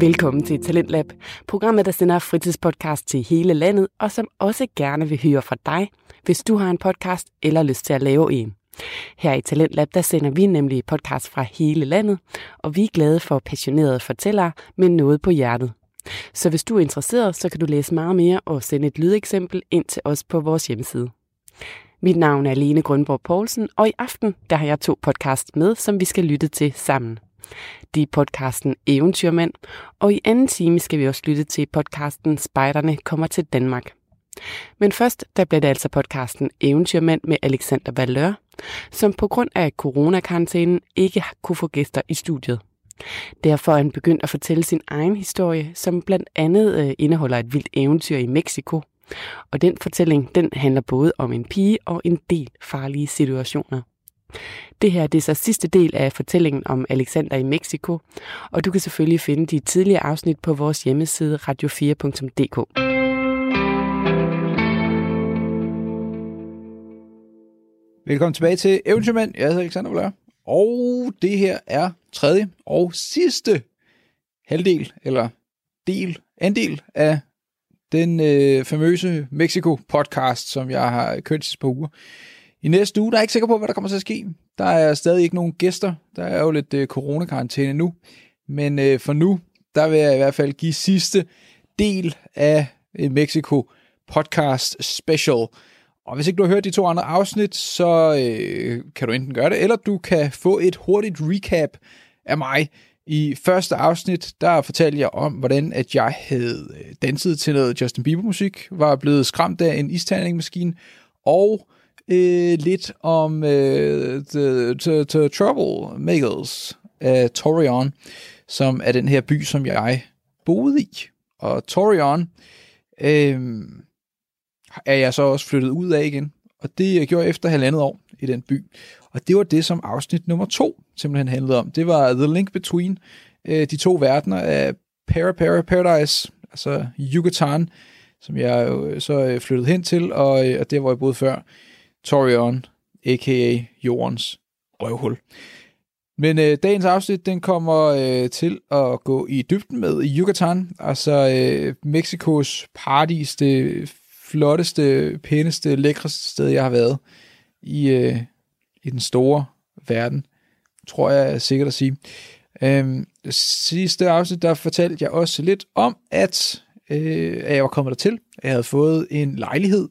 Velkommen til Talentlab, programmet, der sender fritidspodcast til hele landet, og som også gerne vil høre fra dig, hvis du har en podcast eller lyst til at lave en. Her i Talentlab, der sender vi nemlig podcast fra hele landet, og vi er glade for passionerede fortællere med noget på hjertet. Så hvis du er interesseret, så kan du læse meget mere og sende et lydeksempel ind til os på vores hjemmeside. Mit navn er Lene Grønborg Poulsen, og i aften der har jeg to podcast med, som vi skal lytte til sammen. Det er podcasten Eventyrmænd, og i anden time skal vi også lytte til podcasten Spejderne kommer til Danmark. Men først, der bliver det altså podcasten Eventyrmænd med Alexander Valør, som på grund af coronakarantænen ikke kunne få gæster i studiet. Derfor er han begyndt at fortælle sin egen historie, som blandt andet øh, indeholder et vildt eventyr i Mexico. Og den fortælling, den handler både om en pige og en del farlige situationer. Det her det er så sidste del af fortællingen om Alexander i Mexico, og du kan selvfølgelig finde de tidligere afsnit på vores hjemmeside radio4.dk. Velkommen tilbage til Eventyrmand. Jeg hedder Alexander Blør. Og det her er tredje og sidste halvdel, eller del, andel af den øh, famøse Mexico-podcast, som jeg har kørt sidste par uger. I næste uge, der er jeg ikke sikker på, hvad der kommer til at ske. Der er stadig ikke nogen gæster. Der er jo lidt øh, coronakarantæne nu. Men øh, for nu, der vil jeg i hvert fald give sidste del af øh, Mexico podcast special. Og hvis ikke du har hørt de to andre afsnit, så øh, kan du enten gøre det, eller du kan få et hurtigt recap af mig. I første afsnit, der fortalte jeg om, hvordan at jeg havde øh, danset til noget Justin Bieber musik, var blevet skræmt af en isterningmaskine, og øh, Øh, lidt om øh, the, the, the Trouble Makers af Torion, som er den her by, som jeg boede i. Og Torion øh, er jeg så også flyttet ud af igen, og det gjorde jeg efter halvandet år i den by. Og det var det, som afsnit nummer to simpelthen handlede om. Det var The Link Between øh, de to verdener af Para Para Paradise, altså Yucatan, som jeg jo så øh, flyttede hen til, og, øh, og der hvor jeg boede før, Torion, a.k.a. jordens røvhul. Men øh, dagens afsnit, den kommer øh, til at gå i dybden med Yucatan, altså øh, Mexikos paradis, det flotteste, pæneste, lækreste sted, jeg har været i, øh, i den store verden, tror jeg er sikkert at sige. Øhm, sidste afsnit, der fortalte jeg også lidt om, at, øh, at jeg var kommet dertil. Jeg havde fået en lejlighed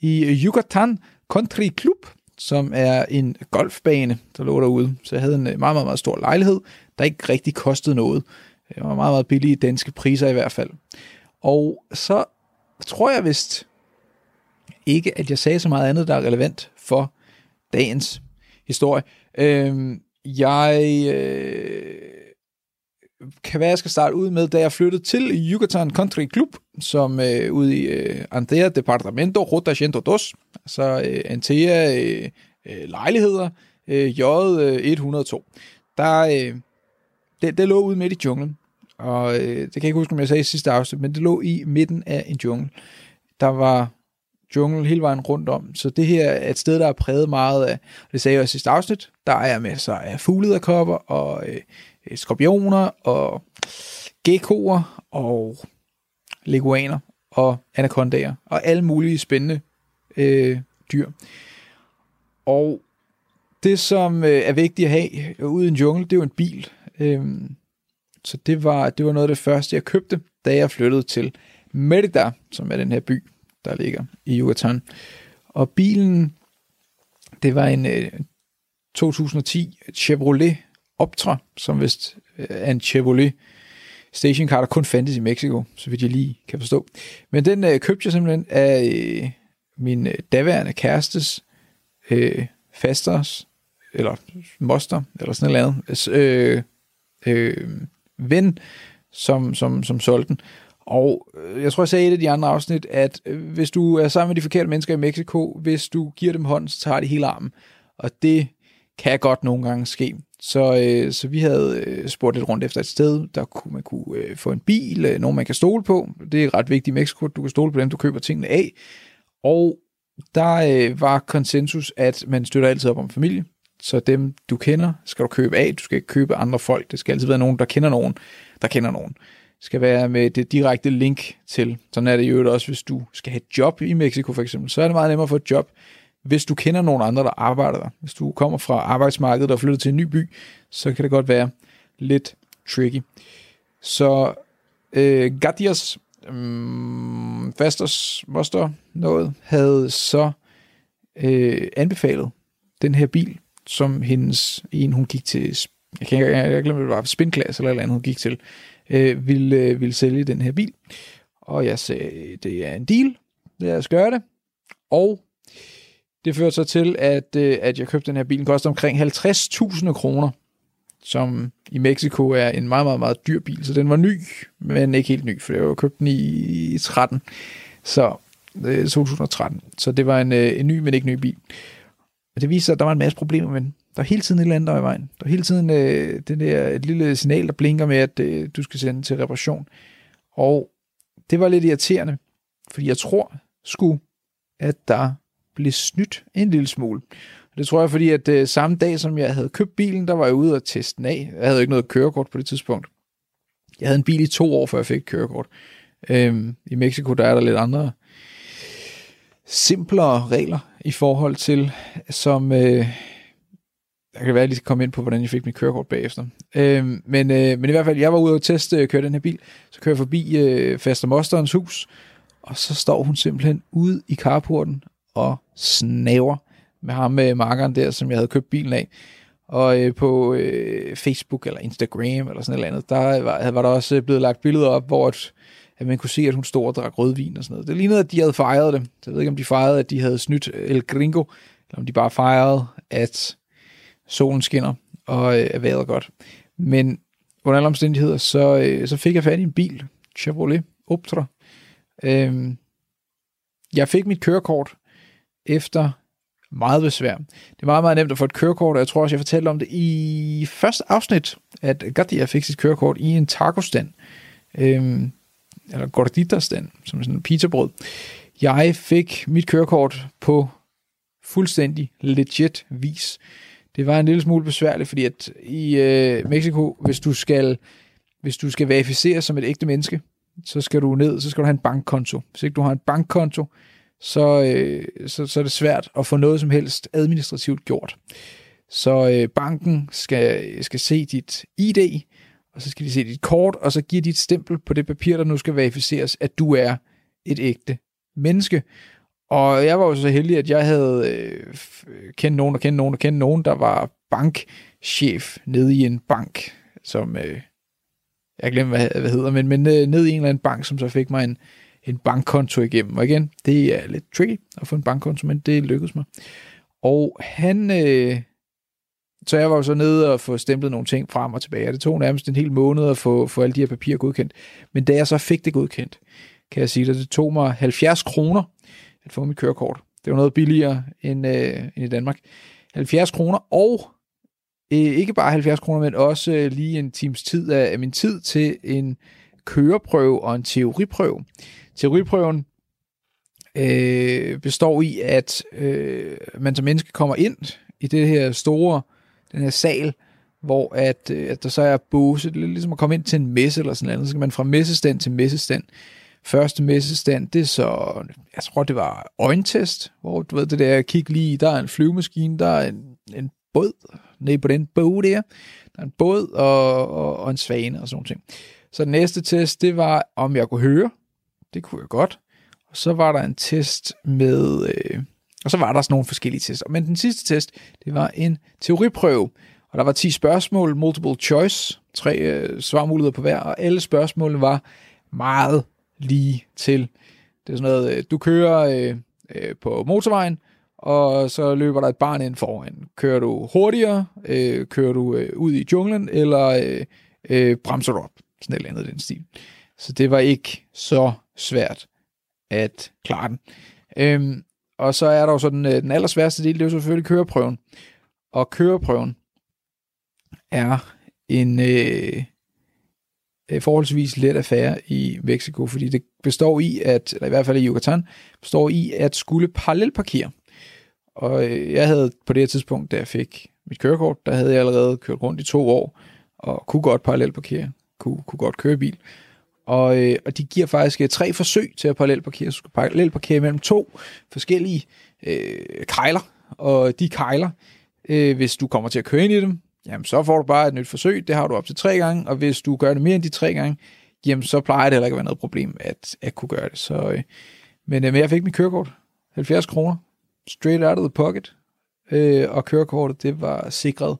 i Yucatan Country Club, som er en golfbane, der lå derude. Så jeg havde en øh, meget, meget, meget stor lejlighed, der ikke rigtig kostede noget. Øh, Det var meget, meget billige danske priser i hvert fald. Og så tror jeg vist ikke, at jeg sagde så meget andet, der er relevant for dagens historie. Øhm, jeg øh, kan være, jeg skal starte ud med, da jeg flyttede til Yucatan Country Club, som øh, ude i øh, Andrea Departamento Ruta 102, altså øh, Antea øh, øh, lejligheder, øh, J102. Øh, der, øh, det, det lå ude midt i junglen, og øh, det kan jeg ikke huske, om jeg sagde i sidste afsnit, men det lå i midten af en jungle. Der var jungle hele vejen rundt om. Så det her er et sted, der er præget meget af, det sagde jeg i sidste afsnit, der er masser af fuglederkopper og øh, øh skorpioner og geckoer og leguaner og anacondaer og alle mulige spændende øh, dyr. Og det, som øh, er vigtigt at have ude i en jungle, det er jo en bil. Øh, så det var, det var noget af det første, jeg købte, da jeg flyttede til Merida, som er den her by, der ligger i Yucatan. Og bilen, det var en øh, 2010 Chevrolet Optra, som vist øh, er en Chevrolet stationcar, der kun fandtes i Mexico, så vidt jeg lige kan forstå. Men den øh, købte jeg simpelthen af øh, min øh, daværende kærestes øh, fasters, eller moster, eller sådan noget, øh, øh, ven, som, som, som solgte den. Og øh, jeg tror, jeg sagde i et af de andre afsnit, at øh, hvis du er sammen med de forkerte mennesker i Mexico, hvis du giver dem hånd, så tager de hele armen. Og det kan godt nogle gange ske. Så, øh, så vi havde øh, spurgt lidt rundt efter et sted, der kunne man kunne øh, få en bil, øh, nogen man kan stole på. Det er ret vigtigt i Mexico, du kan stole på dem, du køber tingene af. Og der øh, var konsensus, at man støtter altid op om familie. Så dem, du kender, skal du købe af. Du skal ikke købe andre folk. Det skal altid være nogen, der kender nogen, der kender nogen. skal være med det direkte link til. Sådan er det jo også, hvis du skal have et job i Mexico for eksempel. Så er det meget nemmere at få et job, hvis du kender nogen andre, der arbejder der. Hvis du kommer fra arbejdsmarkedet og flytter til en ny by, så kan det godt være lidt tricky. Så øh, Gadias Mm, øh, Fastos Moster noget havde så øh, anbefalet den her bil, som hendes en, hun gik til, jeg kan ikke, jeg glemmer, det var spinklasse eller eller andet, hun gik til, øh, ville, øh, ville sælge den her bil. Og jeg sagde, det er en deal, lad os gøre det. Og det førte så til, at, øh, at jeg købte den her bil. Den koster omkring 50.000 kroner, som i Mexico er en meget, meget, meget dyr bil. Så den var ny, men ikke helt ny, for jeg var købt den i 13. Så øh, 2013. Så det var en, øh, en ny, men ikke ny bil. Og det viser sig, at der var en masse problemer med den. Der er hele tiden et eller andet der i vejen. Der er hele tiden øh, det der, et lille signal, der blinker med, at øh, du skal sende til reparation. Og det var lidt irriterende, fordi jeg tror sgu, at der blev snydt en lille smule. Det tror jeg, fordi at øh, samme dag, som jeg havde købt bilen, der var jeg ude og teste den af. Jeg havde ikke noget kørekort på det tidspunkt. Jeg havde en bil i to år, før jeg fik kørekort. Øhm, I Mexico, der er der lidt andre simplere regler i forhold til, som... Øh, jeg kan være, at jeg lige skal komme ind på, hvordan jeg fik mit kørekort bagefter. Øhm, men, øh, men i hvert fald, jeg var ude og teste øh, køre den her bil. Så kører jeg forbi øh, Faster Mosterens hus, og så står hun simpelthen ude i carporten og snaver med ham med markeren der, som jeg havde købt bilen af. Og øh, på øh, Facebook eller Instagram eller sådan noget andet, der var, var der også øh, blevet lagt billeder op, hvor at, at man kunne se, at hun stod og drak rødvin og sådan noget. Det lignede, at de havde fejret det. Så jeg ved ikke, om de fejrede, at de havde snydt El Gringo, eller om de bare fejrede, at solen skinner og øh, er vejret godt. Men under alle omstændigheder, så, øh, så fik jeg fat i en bil, Chevrolet Optra. Øh, jeg fik mit kørekort efter meget besvær. Det er meget, meget nemt at få et kørekort, og jeg tror også, jeg fortalte om det i første afsnit, at Gardia fik sit kørekort i en tacostand, øhm, eller gordita-stand, som sådan en pizzabrød. Jeg fik mit kørekort på fuldstændig legit vis. Det var en lille smule besværligt, fordi at i øh, Mexico, hvis du skal hvis du skal verificere som et ægte menneske, så skal du ned, så skal du have en bankkonto. Hvis ikke du har en bankkonto, så, øh, så, så er det svært at få noget som helst administrativt gjort. Så øh, banken skal, skal se dit ID, og så skal de se dit kort, og så give dit stempel på det papir, der nu skal verificeres, at du er et ægte menneske. Og jeg var jo så heldig, at jeg havde øh, kendt nogen, og kendt nogen, og kendt nogen, der var bankchef nede i en bank, som, øh, jeg glemmer, hvad, hvad hedder, men, men øh, nede i en eller anden bank, som så fik mig en, en bankkonto igennem. Og igen, det er lidt tricky at få en bankkonto, men det lykkedes mig. Og han... Øh, så jeg var jo så nede og få stemplet nogle ting frem og tilbage, og det tog nærmest en hel måned at få, få alle de her papirer godkendt. Men da jeg så fik det godkendt, kan jeg sige, at det tog mig 70 kroner at få mit kørekort. Det var noget billigere end, øh, end i Danmark. 70 kroner, og øh, ikke bare 70 kroner, men også øh, lige en times tid af, af min tid til en køreprøve og en teoriprøve. Teoriprøven øh, består i, at øh, man som menneske kommer ind i det her store, den her sal, hvor at, øh, at der så er båse, det er ligesom at komme ind til en messe eller sådan noget, så skal man fra messestand til messestand. Første messestand, det er så, jeg tror det var øjentest, hvor du ved det der, kig lige, der er en flyvemaskine, der er en, en båd, nede på den båd der, der er en båd og, og, og en svane og sådan noget. Så den næste test, det var, om jeg kunne høre, det kunne jeg godt. Og så var der en test med... Øh, og så var der sådan nogle forskellige tester. Men den sidste test, det var en teoriprøve. Og der var 10 spørgsmål, multiple choice, tre øh, svarmuligheder på hver, og alle spørgsmålene var meget lige til. Det er sådan noget, øh, du kører øh, øh, på motorvejen, og så løber der et barn ind foran. Kører du hurtigere, øh, kører du øh, ud i junglen, eller øh, øh, bremser du op? Sådan et eller andet den stil. Så det var ikke så svært at klare den. Øhm, og så er der jo sådan, øh, den allersværeste del, det er jo selvfølgelig køreprøven. Og køreprøven er en øh, øh, forholdsvis let affære i Mexico, fordi det består i, at, eller i hvert fald i Yucatan, består i at skulle parallelparkere. Og øh, jeg havde på det her tidspunkt, da jeg fik mit kørekort, der havde jeg allerede kørt rundt i to år, og kunne godt parallelparkere, kunne, kunne godt køre bil. Og, øh, og de giver faktisk øh, tre forsøg til at parallelparkere. Så du skal parallelparkere mellem to forskellige øh, kejler, og de kejler, øh, hvis du kommer til at køre ind i dem, jamen så får du bare et nyt forsøg. Det har du op til tre gange, og hvis du gør det mere end de tre gange, jamen så plejer det heller ikke at være noget problem at, at kunne gøre det. Så, øh, men, øh, men jeg fik mit kørekort. 70 kroner. Straight out of the pocket. Øh, og kørekortet, det var sikret.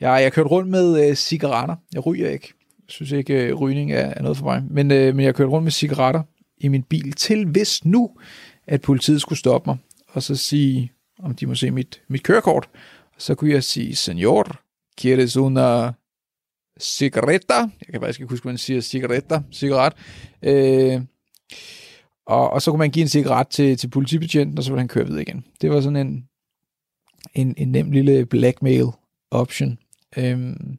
Jeg, jeg kørte rundt med øh, cigaretter. Jeg ryger ikke. Synes ikke, øh, rygning er, er noget for mig. Men, øh, men jeg kørte rundt med cigaretter i min bil, til hvis nu, at politiet skulle stoppe mig, og så sige, om de må se mit, mit kørekort. Og så kunne jeg sige, senor, quieres una cigaretta? Jeg kan faktisk ikke huske, hvordan man siger cigaretta, cigaret. Øh, og, og så kunne man give en cigaret til, til politibetjenten, og så ville han køre videre igen. Det var sådan en, en, en nem lille blackmail option. Øhm,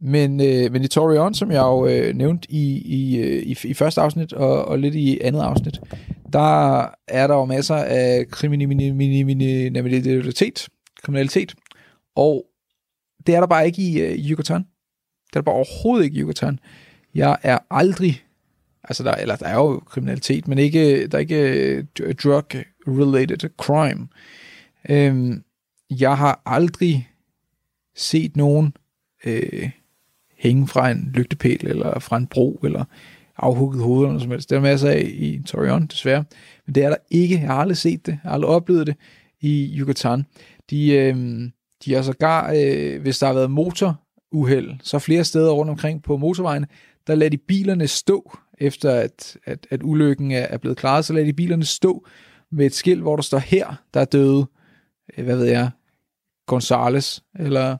men, øh, men i Torion, som jeg jo øh, nævnte i, i, øh, i, i første afsnit og, og lidt i andet afsnit, der er der jo masser af kriminalitet, kriminalitet, og det er der bare ikke i øh, Yucatan. Det er der bare overhovedet ikke i Yucatan. Jeg er aldrig, altså der, eller der er jo kriminalitet, men ikke, der er ikke øh, drug-related crime. Øhm, jeg har aldrig set nogen øh, hænge fra en lygtepæl, eller fra en bro, eller afhugget hoved, eller noget som helst. Det er der masser af i Torreon, desværre. Men det er der ikke. Jeg har aldrig set det. Jeg har aldrig oplevet det i Yucatan. De, øh, de har sågar, øh, hvis der har været motoruheld, så flere steder rundt omkring på motorvejen, der lader de bilerne stå, efter at, at, at ulykken er, er blevet klaret, så lader de bilerne stå med et skilt, hvor der står her, der er døde, øh, hvad ved jeg, Gonzales, eller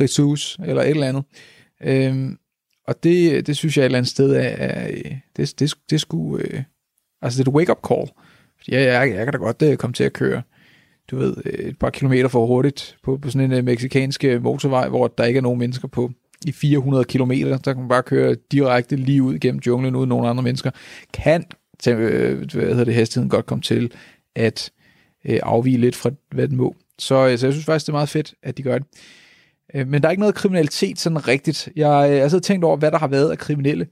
Jesus, eller et eller andet. Øhm, og det, det synes jeg et eller andet sted er, er det, det, det skulle, øh, altså det er et wake-up call. Fordi jeg, jeg, jeg kan da godt øh, komme til at køre, du ved, øh, et par kilometer for hurtigt på, på sådan en øh, meksikansk øh, motorvej, hvor der ikke er nogen mennesker på i 400 kilometer, der kan man bare køre direkte lige ud gennem junglen uden nogen andre mennesker, kan til, øh, hvad hedder det, hastigheden godt komme til at øh, afvige lidt fra, hvad den må. Så, øh, så jeg synes faktisk, det er meget fedt, at de gør det. Øh, men der er ikke noget kriminalitet sådan rigtigt. Jeg, har så tænkt over, hvad der har været af kriminelle,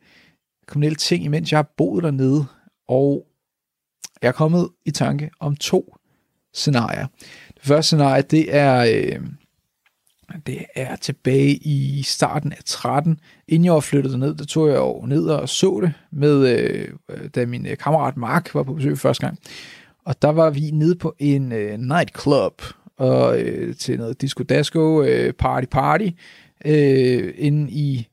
kriminelle ting, imens jeg har boet dernede. Og jeg er kommet i tanke om to scenarier. Det første scenarie, det er, øh, det er tilbage i starten af 13. Inden jeg var flyttet ned, der tog jeg jo ned og så det, med, øh, da min øh, kammerat Mark var på besøg første gang. Og der var vi nede på en øh, nightclub, og øh, til noget disco dasco, øh, party party, øh, inde i,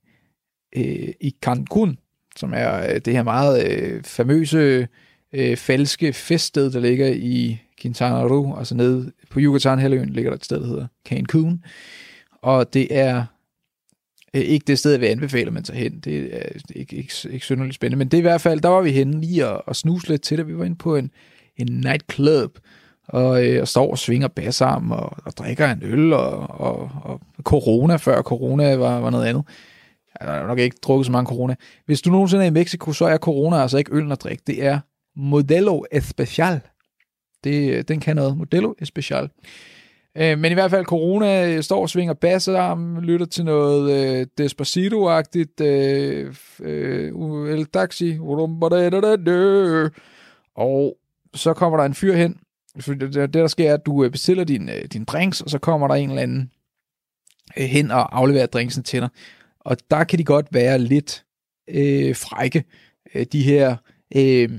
øh, i Cancun, som er øh, det her meget øh, famøse øh, falske feststed, der ligger i Quintana Roo, altså nede på Yucatan-halvøen ligger der et sted, der hedder Cancun. Og det er øh, ikke det sted, jeg vil anbefale, man tager hen. Det er øh, ikke, ikke, ikke synderligt spændende, men det er i hvert fald, der var vi henne lige og, og snuse lidt til det. Vi var inde på en, en nightclub, og, øh, og står og svinger bassarm og, og drikker en øl og, og, og corona, før corona var, var noget andet. Jeg har nok ikke drukket så mange corona. Hvis du nogensinde er i Mexico, så er corona altså ikke øl at drikke. Det er Modelo Especial. Det, den kan noget. Modelo Especial. Øh, men i hvert fald, corona øh, står og svinger bassarm, lytter til noget øh, Despacito-agtigt. Øh, øh, El Taxi. Og så kommer der en fyr hen, det, det, der sker, er, at du øh, bestiller din, øh, din drinks, og så kommer der en eller anden øh, hen og afleverer drinksen til dig. Og der kan de godt være lidt øh, frække, de her øh,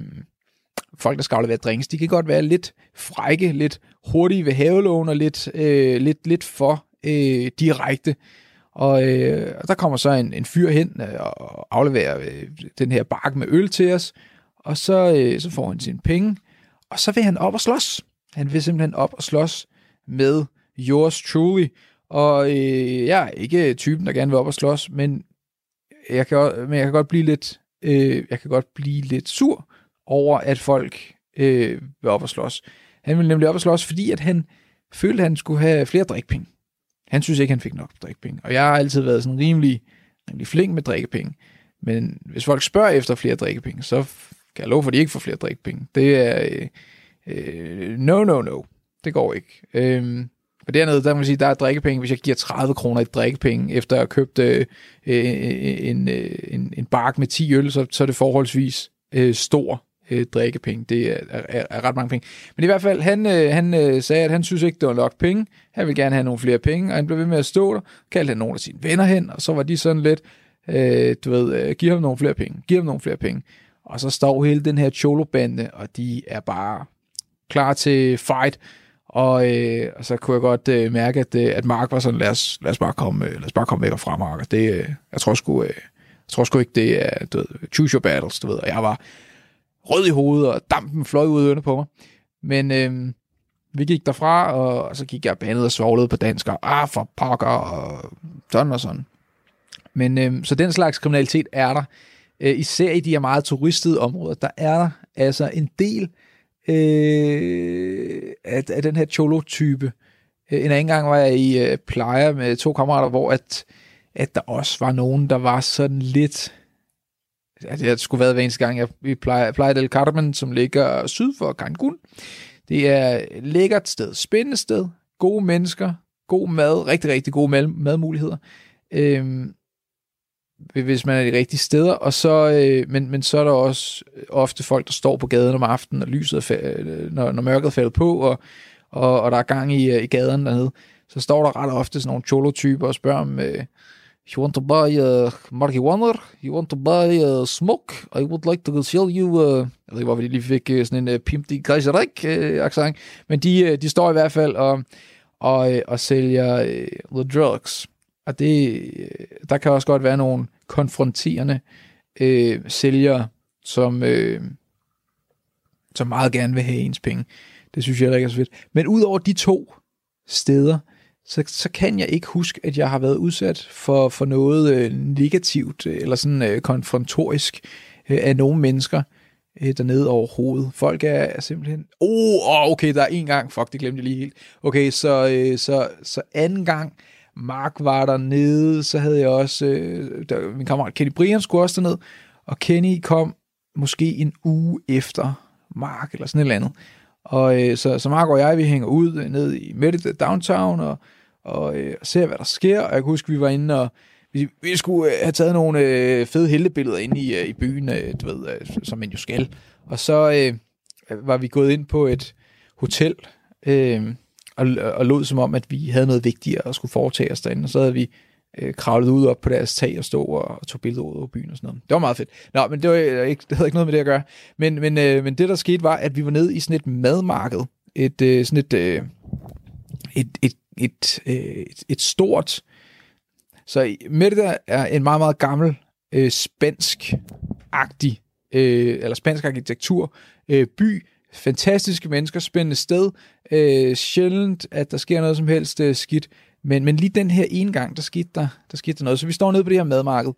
folk, der skal aflevere drinks. De kan godt være lidt frække, lidt hurtige ved havelån og lidt, øh, lidt, lidt for øh, direkte. Og, øh, og der kommer så en, en fyr hen og afleverer øh, den her bakke med øl til os, og så, øh, så får han sine penge, og så vil han op og slås. Han vil simpelthen op og slås med yours truly. Og øh, jeg er ikke typen, der gerne vil op og slås, men jeg kan, men jeg kan godt blive lidt, øh, jeg kan godt blive lidt sur over, at folk øh, vil op og slås. Han vil nemlig op og slås, fordi at han følte, at han skulle have flere drikpenge. Han synes ikke, han fik nok drikkepenge. Og jeg har altid været sådan rimelig, rimelig flink med drikkepenge. Men hvis folk spørger efter flere drikkepenge, så kan jeg love for, at de ikke får flere drikkepenge. Det er, øh, Øh, no, no, no. Det går ikke. Øh, Og dernede, der må man sige, der er drikkepenge, hvis jeg giver 30 kroner i drikkepenge, efter at have købt øh, øh, øh en, øh, en, en bark med 10 øl, så, så er det forholdsvis øh, stor øh, drikkepenge. Det er, er, er ret mange penge. Men i hvert fald, han, øh, han øh, sagde, at han synes ikke, det var nok penge. Han ville gerne have nogle flere penge, og han blev ved med at stå der. Kaldte han nogle af sine venner hen, og så var de sådan lidt, øh, du ved, øh, giv ham nogle flere penge, giv ham nogle flere penge. Og så står hele den her Cholo-bande, og de er bare klar til fight. Og, øh, og så kunne jeg godt øh, mærke, at, øh, at Mark var sådan, lad os, lad os, bare, komme, øh, lad os bare komme væk fra Mark. Det, øh, jeg tror sgu, øh, jeg tror sgu ikke, det er, du ved, choose your battles, du ved. Og jeg var rød i hovedet, og dampen fløj ud under ørerne på mig. Men øh, vi gik derfra, og, og så gik jeg bandet og svoglede på dansk, og ah, for pokker, og sådan og sådan. Men øh, så den slags kriminalitet er der. Øh, især i de her meget turistede områder, der er der altså en del øh, af, af den her cholo-type. Øh, en anden gang var jeg i øh, pleje med to kammerater, hvor at, at der også var nogen, der var sådan lidt... Altså, det skulle været hver eneste gang, jeg, vi plejer, plejer del Carmen, som ligger syd for Cancun. Det er et lækkert sted, spændende sted, gode mennesker, god mad, rigtig, rigtig gode mad, madmuligheder. Øhm, hvis man er de rigtige steder, og så, øh, men, men så er der også ofte folk, der står på gaden om aftenen, og lyset er, øh, når, når mørket falder på, og, og, og der er gang i, øh, i gaden dernede, så står der ret ofte sådan nogle cholo-typer og spørger om, øh, You want to buy uh, marijuana? You want to buy uh, smoke? I would like to sell you... Uh, jeg ved ikke, hvorfor de lige fik uh, sådan en uh, pimp de uh, accent, men de, uh, de står i hvert fald og, og, og sælger uh, the drugs. Og det, øh, der kan også godt være nogle konfronterende øh, sælgere, som, øh, som meget gerne vil have ens penge. Det synes jeg er så fedt. Men udover de to steder, så, så kan jeg ikke huske, at jeg har været udsat for, for noget øh, negativt øh, eller sådan øh, konfrontorisk øh, af nogle mennesker øh, dernede overhovedet. Folk er, er simpelthen... Oh, oh, okay, der er en gang. Fuck, det glemte jeg lige helt. Okay, så, øh, så, så anden gang, Mark var der nede, så havde jeg også, øh, der, min kammerat Kenny Brian skulle også derned, og Kenny kom måske en uge efter Mark, eller sådan et eller andet. Og øh, så, så Mark og jeg, vi hænger ud øh, ned i midt downtown, og, og, øh, ser, hvad der sker, og jeg kan huske, vi var inde og, vi, vi skulle øh, have taget nogle øh, fede heltebilleder inde i, øh, i byen, øh, du ved, øh, som man jo skal. Og så øh, var vi gået ind på et hotel, øh, og, og lod som om, at vi havde noget vigtigere at skulle foretage os derinde, og så havde vi øh, kravlet ud op på deres tag og stå og, og tog billeder ud over byen og sådan noget. Det var meget fedt. Nå, men det, var øh, ikke, det havde ikke noget med det at gøre. Men, men, øh, men det, der skete, var, at vi var nede i sådan et madmarked. Et, øh, sådan et, øh, et, et, et, øh, et, et stort... Så Merida er en meget, meget gammel øh, spansk-agtig, øh, eller spansk arkitektur øh, by, fantastiske mennesker, spændende sted. Øh, sjældent, at der sker noget som helst øh, skidt. Men, men lige den her ene gang, der skete der, der skete der noget. Så vi står nede på det her madmarked,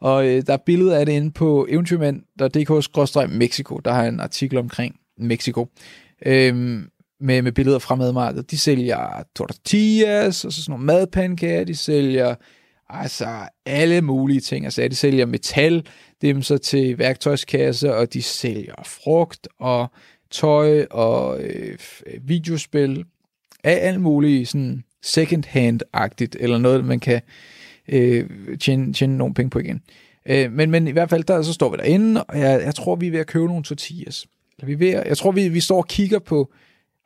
og øh, der er billeder af det inde på eventyrmand.dk-mexico. Der har en artikel omkring Mexico. Øhm, med, med billeder fra madmarkedet. De sælger tortillas, og så sådan nogle madpandekager, de sælger altså alle mulige ting. Altså, de sælger metal, dem så til værktøjskasse, og de sælger frugt, og tøj og øh, øh, videospil af alt muligt sådan second-hand-agtigt, eller noget, man kan øh, tjene, tjene nogle penge på igen. Øh, men, men i hvert fald, der, så står vi derinde, og jeg, jeg tror, vi er ved at købe nogle tortillas. Vi er ved at, jeg tror, vi, vi står og kigger på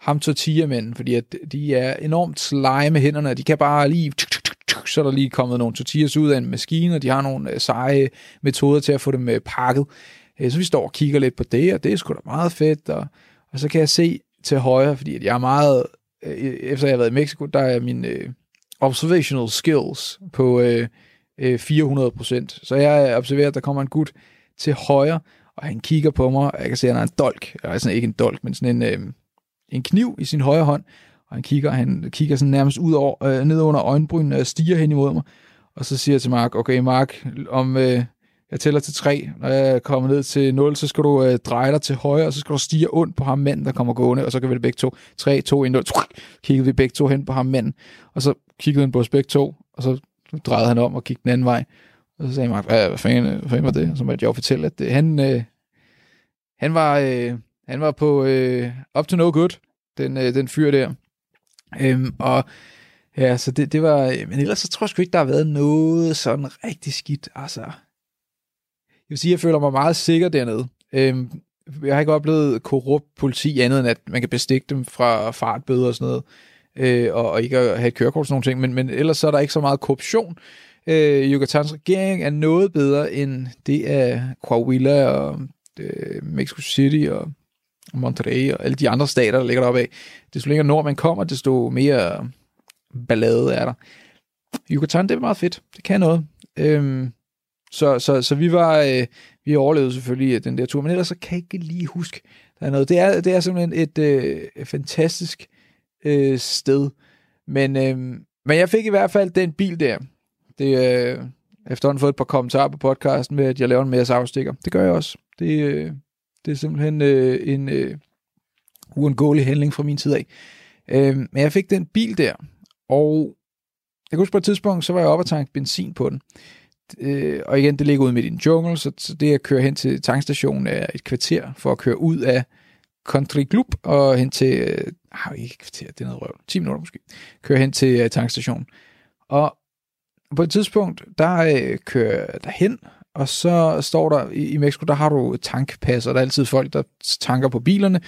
ham tortillamænden, fordi at de er enormt slime med hænderne, og de kan bare lige, så er der lige kommet nogle tortillas ud af en maskine, og de har nogle øh, seje metoder til at få dem øh, pakket. Øh, så vi står og kigger lidt på det, og det er sgu da meget fedt, og, og så kan jeg se til højre, fordi at jeg er meget, øh, efter jeg har været i Mexico, der er min øh, observational skills på øh, øh, 400%. Så jeg observerer, at der kommer en gut til højre, og han kigger på mig, og jeg kan se, at han har en dolk, altså ikke en dolk, men sådan en, øh, en kniv i sin højre hånd, og han kigger, han kigger sådan nærmest ud over, øh, ned under øjenbrynene og stiger hen imod mig, og så siger jeg til Mark, okay Mark, om, øh, jeg tæller til tre. Når jeg kommer ned til 0, så skal du øh, dreje dig til højre, og så skal du stige ondt på ham manden, der kommer gående, og så kan vi det begge to. 3, 2, 1, 0. Kiggede vi begge to hen på ham manden, og så kiggede han på os begge to, og så drejede han om og kiggede den anden vej. Og så sagde Mark, hvad, hvad, fanden, hvad fanden var det? Og så måtte jeg jo fortælle, at det, han, øh, han, var, øh, han var på øh, up to no good, den, øh, den fyr der. Øhm, og ja, så det, det var, øh, men ellers så tror jeg sgu ikke, der har været noget sådan rigtig skidt. Altså, vil sige, jeg føler mig meget sikker dernede. Øhm, jeg har ikke oplevet korrupt politi andet end, at man kan bestikke dem fra fartbøder og sådan noget, øh, og, og ikke at have et kørekort og sådan nogle ting, men, men ellers så er der ikke så meget korruption. Øh, Yucatans regering er noget bedre end det af Coahuila og øh, Mexico City og Monterrey og alle de andre stater, der ligger deroppe af. Desto længere nord man kommer, desto mere ballade er der. Yucatan, det er meget fedt. Det kan noget. Øhm, så, så, så vi var, øh, vi overlevede selvfølgelig øh, den der tur, men ellers så kan jeg ikke lige huske, der er noget. Det er, det er simpelthen et øh, fantastisk øh, sted. Men, øh, men jeg fik i hvert fald den bil der. Det øh, efterhånden fået et par kommentarer på podcasten med, at jeg laver en masse afstikker. Det gør jeg også. Det, øh, det er simpelthen øh, en øh, uundgåelig handling fra min side af. Øh, men jeg fik den bil der, og jeg kan huske på et tidspunkt, så var jeg oppe og tanke benzin på den. Øh, og igen, det ligger ude midt i en jungle, så, så det at køre hen til tankstationen er et kvarter for at køre ud af Country Club og hen til, øh, ah, ikke et kvarter, det er noget røv, 10 minutter måske, køre hen til øh, tankstationen. Og på et tidspunkt, der øh, kører der derhen, og så står der, i, i Mexico, der har du tankpas, og der er altid folk, der tanker på bilerne,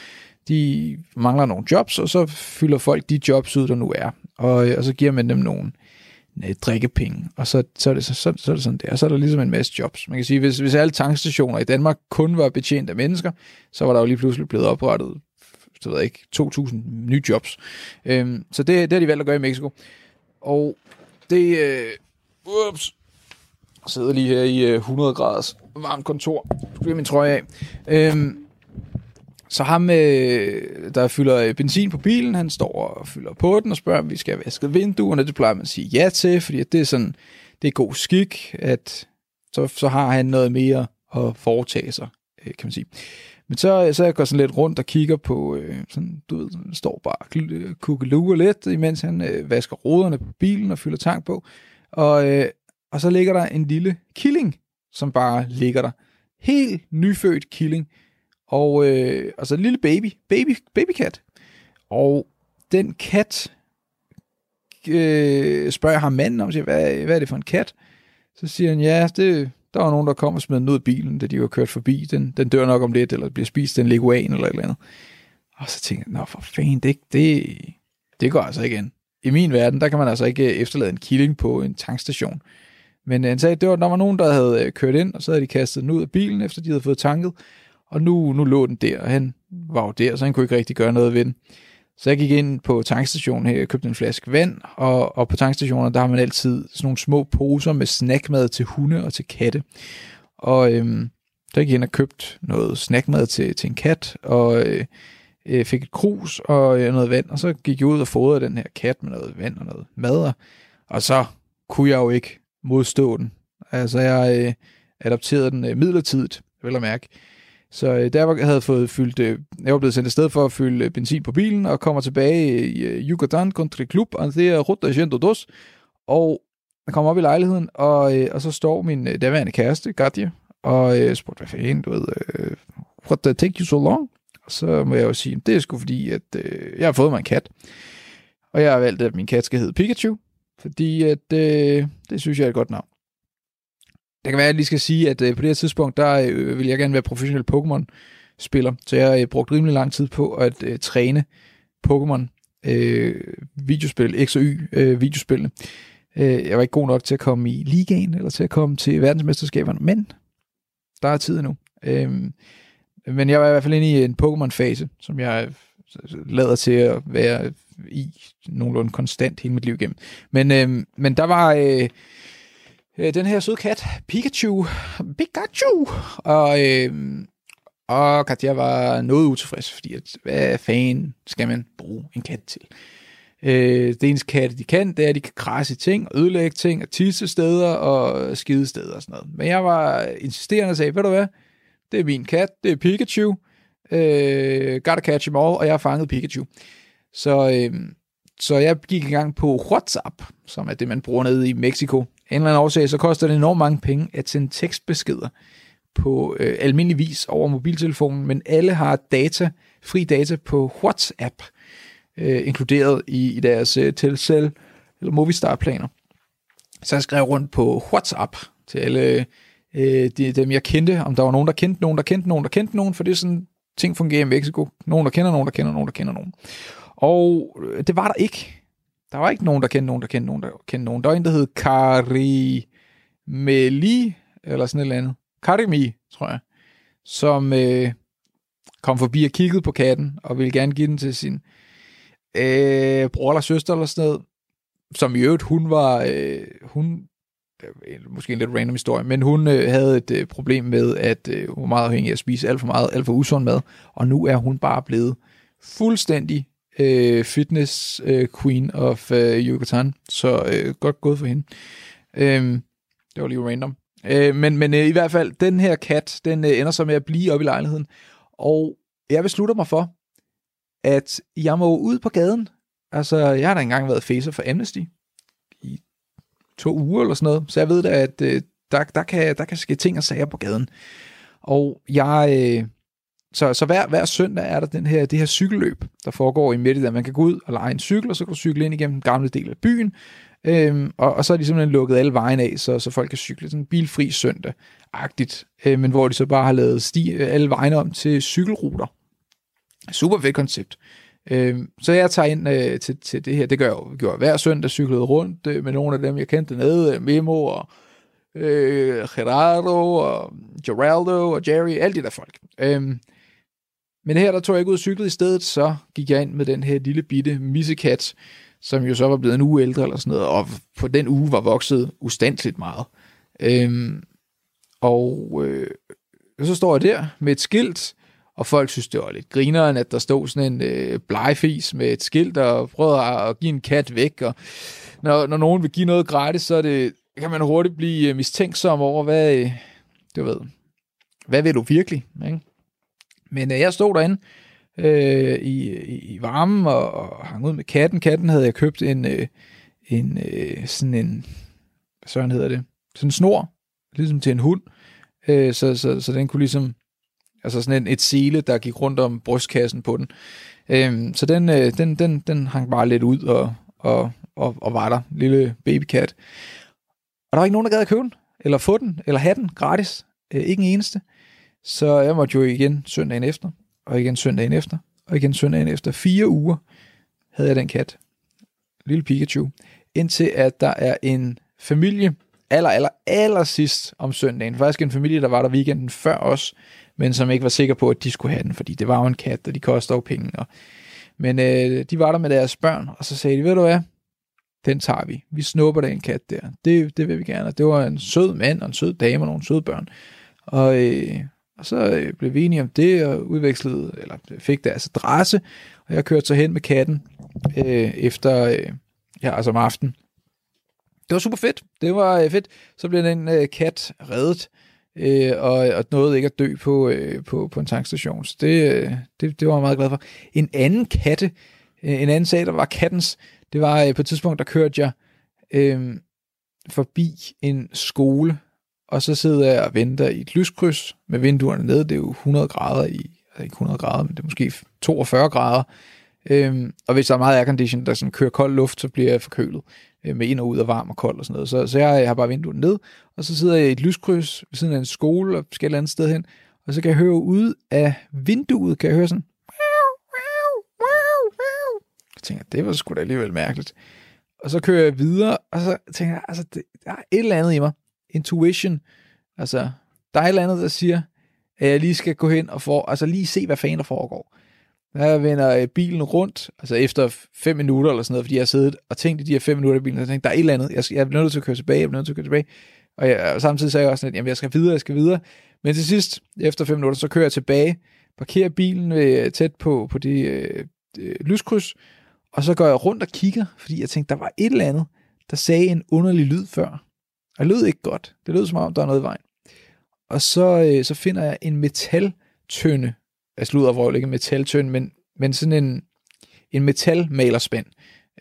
de mangler nogle jobs, og så fylder folk de jobs ud, der nu er. Og, øh, og så giver man dem nogle øh, Øh, drikkepenge, og så, så, er det, så, så, så er det sådan der. Og så er der ligesom en masse jobs. Man kan sige, hvis, hvis alle tankstationer i Danmark kun var betjent af mennesker, så var der jo lige pludselig blevet oprettet så ved jeg ikke, 2.000 nye jobs. Øhm, så det, det har de valgt at gøre i Mexico. Og det, øh, ups, jeg sidder lige her i øh, 100 graders varmt kontor. Nu skal min trøje af. Øhm, så ham, øh, der fylder øh, benzin på bilen, han står og fylder på den og spørger, om vi skal have vasket vinduerne. Det plejer man at sige ja til, fordi det er sådan, det er god skik, at så, så har han noget mere at foretage sig, øh, kan man sige. Men så, øh, så jeg går sådan lidt rundt og kigger på, øh, sådan, du ved, står bare øh, kukkeluger lidt, imens han øh, vasker roderne på bilen og fylder tank på. Og, øh, og så ligger der en lille killing, som bare ligger der. Helt nyfødt killing. Og øh, altså en lille baby, baby, babykat. Og den kat, øh, spørger jeg ham manden om, siger, hvad, hvad er det for en kat? Så siger han, ja, det, der var nogen, der kom og smed den ud af bilen, da de var kørt forbi. Den, den dør nok om lidt, eller bliver spist den leguan eller et eller andet. Og så tænker jeg, nå for fanden, det, det, det går altså ikke ind. I min verden, der kan man altså ikke øh, efterlade en killing på en tankstation. Men øh, han sagde, at det var, der var nogen, der havde øh, kørt ind, og så havde de kastet den ud af bilen, efter de havde fået tanket. Og nu, nu lå den der, og han var jo der, så han kunne ikke rigtig gøre noget ved den. Så jeg gik ind på tankstationen her og købte en flaske vand, og, og på tankstationer, der har man altid sådan nogle små poser med snackmad til hunde og til katte. Og øhm, der gik jeg ind og købte noget snackmad til, til en kat, og øh, øh, fik et krus og øh, noget vand, og så gik jeg ud og fodrede den her kat med noget vand og noget mad, og så kunne jeg jo ikke modstå den. Altså jeg øh, adopterede den øh, midlertidigt, vil jeg mærke. Så øh, der jeg havde fået fyldt, øh, jeg var blevet sendt afsted for at fylde øh, benzin på bilen, og kommer tilbage i øh, Yucatan Country Club, og det er Ruta Gento Dos, og jeg kommer op i lejligheden, og, øh, og så står min øh, daværende kæreste, Gadje, og øh, spurgte, hvad fanden, du ved, øh, what the take you so long? Og så må jeg jo sige, det er sgu fordi, at øh, jeg har fået mig en kat, og jeg har valgt, at min kat skal hedde Pikachu, fordi at, øh, det synes jeg er et godt navn. Det kan være, at jeg lige skal sige, at øh, på det her tidspunkt, der øh, jeg gerne være professionel Pokémon-spiller, så jeg har øh, brugt rimelig lang tid på at øh, træne Pokémon øh, videospil, X og Y øh, videospillene. Øh, jeg var ikke god nok til at komme i ligaen, eller til at komme til verdensmesterskaberne, men der er tid nu. Øh, men jeg var i hvert fald inde i en Pokémon-fase, som jeg øh, lader til at være i nogenlunde konstant hele mit liv igennem. Men, øh, men der var... Øh, øh, den her søde kat, Pikachu, Pikachu, og, øh, og Katja var noget utilfreds, fordi at, hvad fanden skal man bruge en kat til? Øh, det eneste katte, de kan, det er, at de kan krasse ting, og ødelægge ting, og tisse steder, og skide steder og sådan noget. Men jeg var insisterende og sagde, ved du hvad, det er min kat, det er Pikachu, øh, gotta catch him all, og jeg har fanget Pikachu. Så, øh, så jeg gik i gang på WhatsApp, som er det, man bruger nede i Mexico, en eller anden årsag, så koster det enormt mange penge at sende tekstbeskeder på øh, almindelig vis over mobiltelefonen, men alle har data, fri data på WhatsApp. øh, inkluderet i, i deres øh, Telcel eller Movistar-planer. Så jeg skrev rundt på WhatsApp til alle øh, de, dem, jeg kendte, om der var nogen, der kendte nogen, der kendte nogen, der kendte nogen, for det er sådan, ting fungerer i Mexico. Nogen, der kender nogen, der kender nogen, der kender nogen. Og øh, det var der ikke. Der var ikke nogen, der kendte nogen, der kendte nogen, der kendte nogen. Der var en, der hed Karimeli, eller sådan et eller andet. Karimi, tror jeg. Som øh, kom forbi og kiggede på katten, og ville gerne give den til sin øh, bror eller søster eller sådan noget. Som i øvrigt, hun var, øh, hun måske en lidt random historie, men hun øh, havde et øh, problem med, at øh, hun var meget afhængig af at spise alt for meget, alt for usund mad, og nu er hun bare blevet fuldstændig øh, fitness øh, queen of øh, Yucatan, så øh, godt gået for hende. Øh, det var lige random. Øh, men men øh, i hvert fald, den her kat, den øh, ender så med at blive op i lejligheden, og jeg beslutter mig for, at jeg må ud på gaden. Altså, jeg har da engang været facer for Amnesty i to uger eller sådan noget, så jeg ved da, at øh, der, der, kan, der kan ske ting og sager på gaden. Og jeg... Øh, så, så hver, hver søndag er der den her, det her cykelløb, der foregår i midt i der. Man kan gå ud og lege en cykel, og så kan du cykle ind igennem den gamle del af byen. Øhm, og, og så er de simpelthen lukket alle vejen af, så, så folk kan cykle sådan en bilfri søndag-agtigt. Øh, men hvor de så bare har lavet sti, øh, alle vejene om til cykelruter. Super fedt koncept. Øh, så jeg tager ind øh, til, til det her. Det gør jeg jo gjorde hver søndag, cyklede rundt øh, med nogle af dem, jeg kendte nede. Øh, Memo og øh, Gerardo og Geraldo og Jerry, alle de der folk. Øh, men her der tog jeg ikke ud og cyklede i stedet, så gik jeg ind med den her lille bitte missekat, som jo så var blevet en uge ældre eller sådan noget, og på den uge var vokset ustandsligt meget. Øhm, og øh, så står jeg der med et skilt, og folk synes, det var lidt grineren, at der stod sådan en øh, blegefis med et skilt, og prøvede at give en kat væk, og når, når nogen vil give noget gratis, så er det, kan man hurtigt blive øh, mistænksom over, hvad, øh, du ved, hvad vil du virkelig, ikke? Men øh, jeg stod derinde øh, i, i, varmen og, og hang ud med katten. Katten havde jeg købt en, øh, en øh, sådan en, hvad søren hedder det, sådan en snor, ligesom til en hund, øh, så, så, så den kunne ligesom Altså sådan en, et sele, der gik rundt om brystkassen på den. Øh, så den, øh, den, den, den hang bare lidt ud og, og, og, og var der. Lille babykat. Og der var ikke nogen, der gad at købe den, eller få den, eller have den gratis. Øh, ikke en eneste. Så jeg måtte jo igen søndagen efter, og igen søndagen efter, og igen søndagen efter. Fire uger havde jeg den kat. Lille Pikachu. Indtil at der er en familie, aller, aller, aller sidst om søndagen. Faktisk en familie, der var der weekenden før os, men som ikke var sikker på, at de skulle have den, fordi det var jo en kat, og de koster jo penge. Og... Men øh, de var der med deres børn, og så sagde de, ved du hvad, den tager vi. Vi snupper den kat der. Det, det vil vi gerne. Det var en sød mand og en sød dame og nogle søde børn. Og, øh, og så øh, blev vi enige om det, og udvekslede, eller fik deres adresse, og jeg kørte så hen med katten øh, efter, øh, ja, altså om aftenen. Det var super fedt. Det var øh, fedt. Så blev den øh, kat reddet øh, og, og nåede ikke at dø på, øh, på, på en tankstation. Så det, øh, det, det var jeg meget glad for. En anden katte, øh, en anden sag, der var kattens, det var øh, på et tidspunkt, der kørte jeg øh, forbi en skole, og så sidder jeg og venter i et lyskryds med vinduerne nede. Det er jo 100 grader i, altså ikke 100 grader, men det er måske 42 grader. Øhm, og hvis der er meget aircondition, der sådan kører kold luft, så bliver jeg forkølet øh, med ind og ud af varm og kold og sådan noget. Så, så jeg, jeg har bare vinduet ned, og så sidder jeg i et lyskryds ved siden af en skole og skal et andet sted hen, og så kan jeg høre ud af vinduet, kan jeg høre sådan, jeg tænker, det var sgu da alligevel mærkeligt. Og så kører jeg videre, og så tænker jeg, altså, det, der er et eller andet i mig. Intuition. Altså, der er et eller andet, der siger, at jeg lige skal gå hen og få, altså lige se, hvad fanden der foregår. Jeg vender øh, bilen rundt, altså efter fem minutter eller sådan noget, fordi jeg har siddet og tænkt i de her fem minutter i bilen, og tænkt, tænkte, der er et eller andet, jeg, jeg er nødt til at køre tilbage, jeg er nødt til at køre tilbage. Og, jeg, og samtidig sagde jeg også, at jamen, jeg skal videre, jeg skal videre. Men til sidst, efter fem minutter, så kører jeg tilbage, parkerer bilen øh, tæt på, på det øh, øh, lyskryds, og så går jeg rundt og kigger, fordi jeg tænkte, der var et eller andet, der sagde en underlig lyd før. Og det lød ikke godt. Det lød som om, der er noget i vejen. Og så, øh, så finder jeg en metaltønde altså, af sluddervrøvl, ikke en metaltønde, men, men sådan en, en metalmalerspand,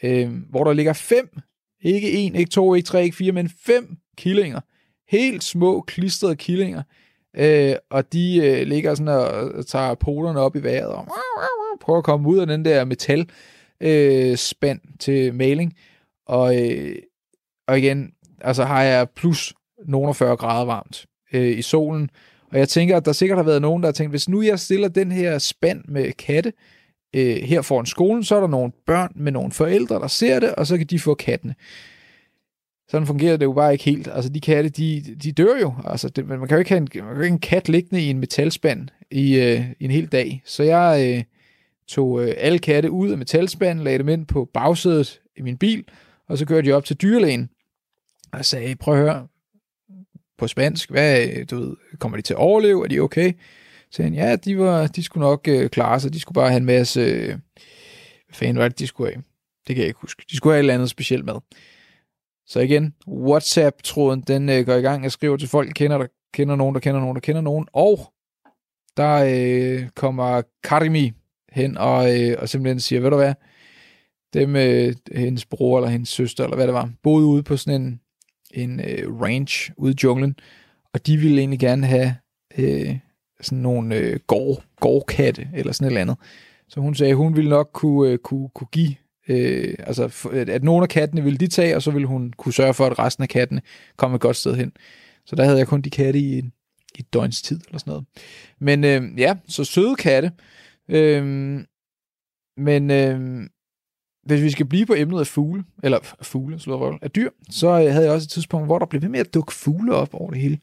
øh, hvor der ligger fem, ikke en, ikke to, ikke tre, ikke fire, men fem killinger. Helt små, klistrede killinger. Øh, og de øh, ligger sådan og, og tager poterne op i vejret og prøver at komme ud af den der metal øh, spand til maling, og, øh, og igen, altså har jeg plus nogle 40 grader varmt øh, i solen, og jeg tænker, at der sikkert har været nogen, der har tænkt, hvis nu jeg stiller den her spand med katte øh, her foran skolen, så er der nogle børn med nogle forældre, der ser det, og så kan de få kattene. Sådan fungerer det jo bare ikke helt. Altså, de katte, de, de dør jo. Altså, det, man kan jo ikke have en, man kan jo ikke en kat liggende i en metalspand i, øh, i en hel dag. Så jeg øh, tog øh, alle katte ud af metalspanden, lagde dem ind på bagsædet i min bil, og så kørte jeg op til dyrlægen og sagde, prøv at høre, på spansk, hvad, du ved, kommer de til at overleve? Er de okay? Så sagde han, ja, de, var, de skulle nok øh, klare sig. De skulle bare have en masse... Øh, hvad fanden var det, de skulle have? Det kan jeg ikke huske. De skulle have et eller andet specielt med. Så igen, WhatsApp-tråden, den øh, går i gang. Jeg skriver til folk, kender, der kender nogen, der kender nogen, der kender nogen. Og der øh, kommer Karimi hen og, øh, og simpelthen siger, ved du hvad, dem, øh, hendes bror eller hendes søster, eller hvad det var, boede ude på sådan en, en øh, ranch ude i junglen, og de ville egentlig gerne have øh, sådan nogle øh, gård, gårdkatte, eller sådan et eller andet. Så hun sagde, at hun ville nok kunne, øh, kunne, kunne give Øh, altså, at nogle af kattene ville de tage, og så ville hun kunne sørge for, at resten af kattene kom et godt sted hen. Så der havde jeg kun de katte i en, i et døgns tid, eller sådan noget. Men øh, ja, så søde katte. Øh, men øh, hvis vi skal blive på emnet af fugle, eller fugle, slår af dyr, så øh, havde jeg også et tidspunkt, hvor der blev ved med at dukke fugle op over det hele.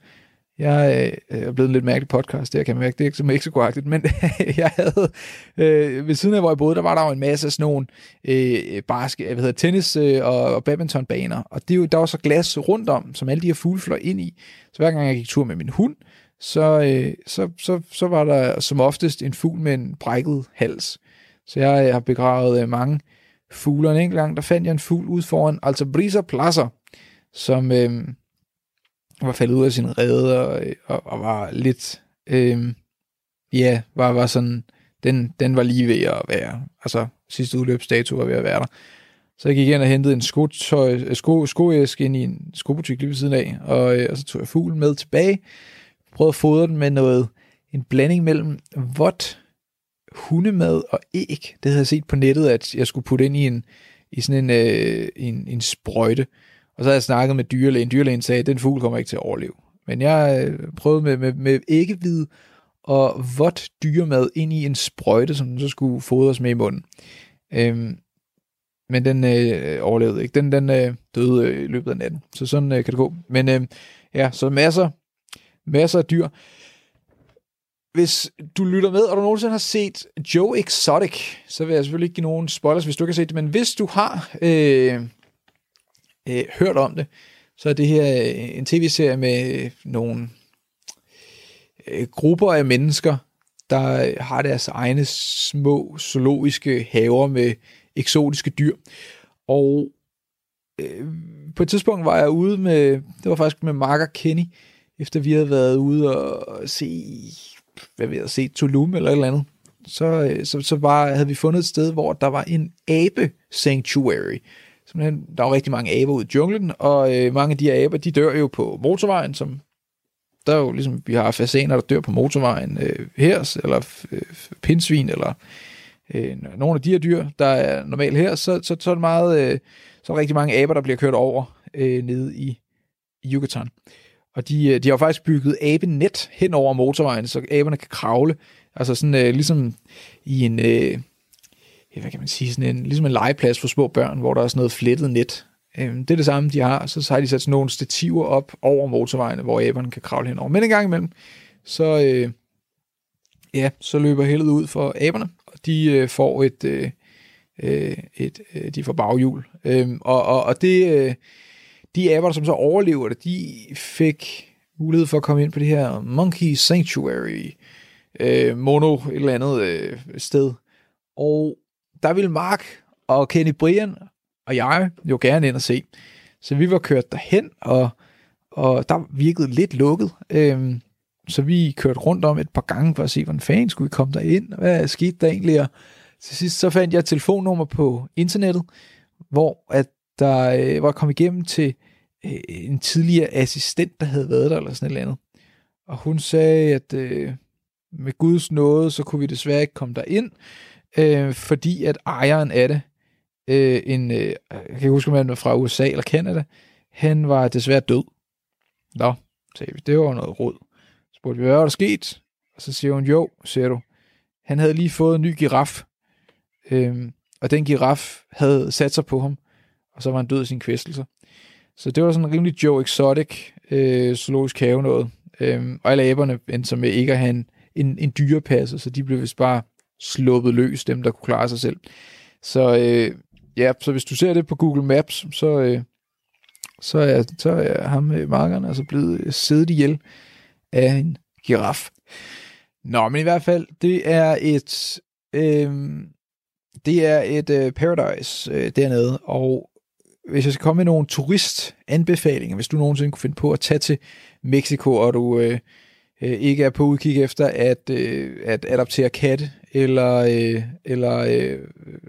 Jeg øh, øh er blevet en lidt mærkelig podcast, det jeg kan mærke, det er ikke så Mexico-agtigt, men jeg havde, øh, ved siden af hvor jeg boede, der var der jo en masse af sådan nogle øh, barske, hvad hedder, tennis øh, og, og badmintonbaner, og det er jo, der var så glas rundt om, som alle de her fugle fløj ind i. Så hver gang jeg gik tur med min hund, så, øh, så, så, så var der som oftest en fugl med en brækket hals. Så jeg, øh, har begravet øh, mange fugle, og en enkelt gang, der fandt jeg en fugl ud foran briser Plaza, som... Øh, var faldet ud af sin rede og, øh, og, og var lidt, øh, ja, var, var sådan, den, den var lige ved at være, altså sidste udløbsdato var ved at være der. Så jeg gik ind og hentede en skotøj, øh, sko, skoæske ind i en skobutik lige ved siden af, og, øh, og så tog jeg fuglen med tilbage, prøvede at fodre den med noget, en blanding mellem vådt hundemad og æg. Det havde jeg set på nettet, at jeg skulle putte ind i en, i sådan en, øh, en, en sprøjte. Og så havde jeg snakket med dyrlægen. Dyrlægen sagde, at den fugl kommer ikke til at overleve. Men jeg øh, prøvede med, med, med æggehvid og vådt dyremad ind i en sprøjte, som den så skulle fodres med i munden. Øhm, men den øh, overlevede ikke. Den, den øh, døde øh, i løbet af natten. Så sådan øh, kan det gå. Men øh, ja, så masser, masser af dyr. Hvis du lytter med, og du nogensinde har set Joe Exotic, så vil jeg selvfølgelig ikke give nogen spoilers, hvis du ikke har set det, men hvis du har, øh, øh, hørt om det, så er det her øh, en tv-serie med øh, nogle øh, grupper af mennesker, der øh, har deres egne små zoologiske haver med eksotiske dyr. Og øh, på et tidspunkt var jeg ude med, det var faktisk med Mark og Kenny, efter vi havde været ude og se, hvad ved jeg, se Tulum eller et eller andet. Så, øh, så, så var, havde vi fundet et sted, hvor der var en abe sanctuary, Simpelthen, der er rigtig mange aber ude i junglen, og øh, mange af de her aber, de dør jo på motorvejen, som der er jo ligesom, vi har fasaner, der dør på motorvejen øh, her, eller øh, pindsvin, eller øh, nogle af de her dyr, der er normalt her, så, så, så er det meget, øh, så er der rigtig mange aber, der bliver kørt over øh, nede i, i Yucatan. Og de, øh, de har faktisk bygget abenet hen over motorvejen, så aberne kan kravle, altså sådan øh, ligesom i en, øh, hvad kan man sige, sådan en, ligesom en legeplads for små børn, hvor der er sådan noget flettet net. Øh, det er det samme, de har. Så, så har de sat sådan nogle stativer op over motorvejene, hvor aberne kan kravle henover. Men en gang imellem, så, øh, ja, så løber heldet ud for aberne, og de øh, får et, øh, øh et øh, de får baghjul. Øh, og, og, og det, øh, de aber, som så overlever det, de fik mulighed for at komme ind på det her Monkey Sanctuary, øh, mono et eller andet øh, sted. Og der ville Mark og Kenny Brian og jeg jo gerne ind og se. Så vi var kørt derhen, og, og der virkede lidt lukket. Øhm, så vi kørte rundt om et par gange for at se, hvordan fanden skulle vi komme der ind, hvad skete der egentlig, og til sidst så fandt jeg et telefonnummer på internettet, hvor at der øh, var kommet igennem til øh, en tidligere assistent, der havde været der, eller sådan et eller andet. Og hun sagde, at øh, med Guds nåde, så kunne vi desværre ikke komme der ind, øh, fordi at ejeren af det øh, en, øh, jeg kan ikke huske, om han var fra USA eller Canada, han var desværre død. Nå, sagde vi, det var noget råd. Så spurgte vi, hvad var der sket? Og så siger hun, jo, siger du, han havde lige fået en ny giraf, øh, og den giraf havde sat sig på ham, og så var han død i sin kvæstelser. Så det var sådan en rimelig Joe Exotic øh, zoologisk have noget. Øhm, og alle aberne endte så med ikke at have en, en, en dyrepasse, så de blev vist bare sluppet løs, dem der kunne klare sig selv. Så øh, ja, så hvis du ser det på Google Maps, så, øh, så, er, så er ham øh, med markerne altså blevet siddet ihjel af en giraf. Nå, men i hvert fald, det er et, øh, det er et øh, paradise øh, dernede, og hvis jeg skal komme med nogle turistanbefalinger, hvis du nogensinde kunne finde på at tage til Mexico, og du øh, øh, ikke er på udkig efter at, øh, at adoptere katte, eller, øh, eller øh,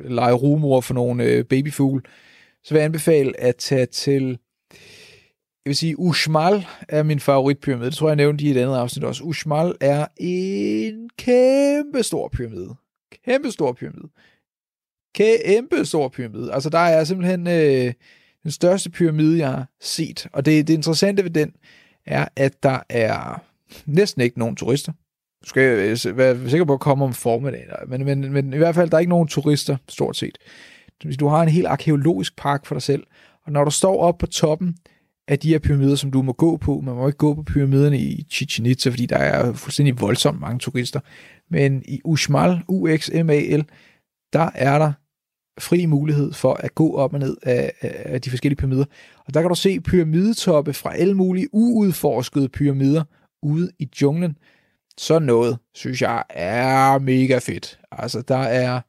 lege rumor for nogle øh, babyfugle, så vil jeg anbefale at tage til, jeg vil sige, Uxmal er min favoritpyramide. Det tror jeg, jeg nævnte i et andet afsnit også. Uxmal er en kæmpe stor pyramide. Kæmpe stor pyramide. Kæmpe stor pyramide. Altså, der er simpelthen øh, den største pyramide, jeg har set. Og det, det interessante ved den er, at der er næsten ikke nogen turister. Du skal øh, være sikker på at komme om formiddagen. Men, men, men i hvert fald, der er ikke nogen turister, stort set. Du har en helt arkeologisk park for dig selv. Og når du står op på toppen af de her pyramider, som du må gå på, man må ikke gå på pyramiderne i Chichen Itza, fordi der er fuldstændig voldsomt mange turister. Men i Uxmal, UXMAL, der er der fri mulighed for at gå op og ned af, af de forskellige pyramider. Og der kan du se pyramidetoppe fra alle mulige uudforskede pyramider ude i junglen. Så noget, synes jeg, er mega fedt. Altså, der er...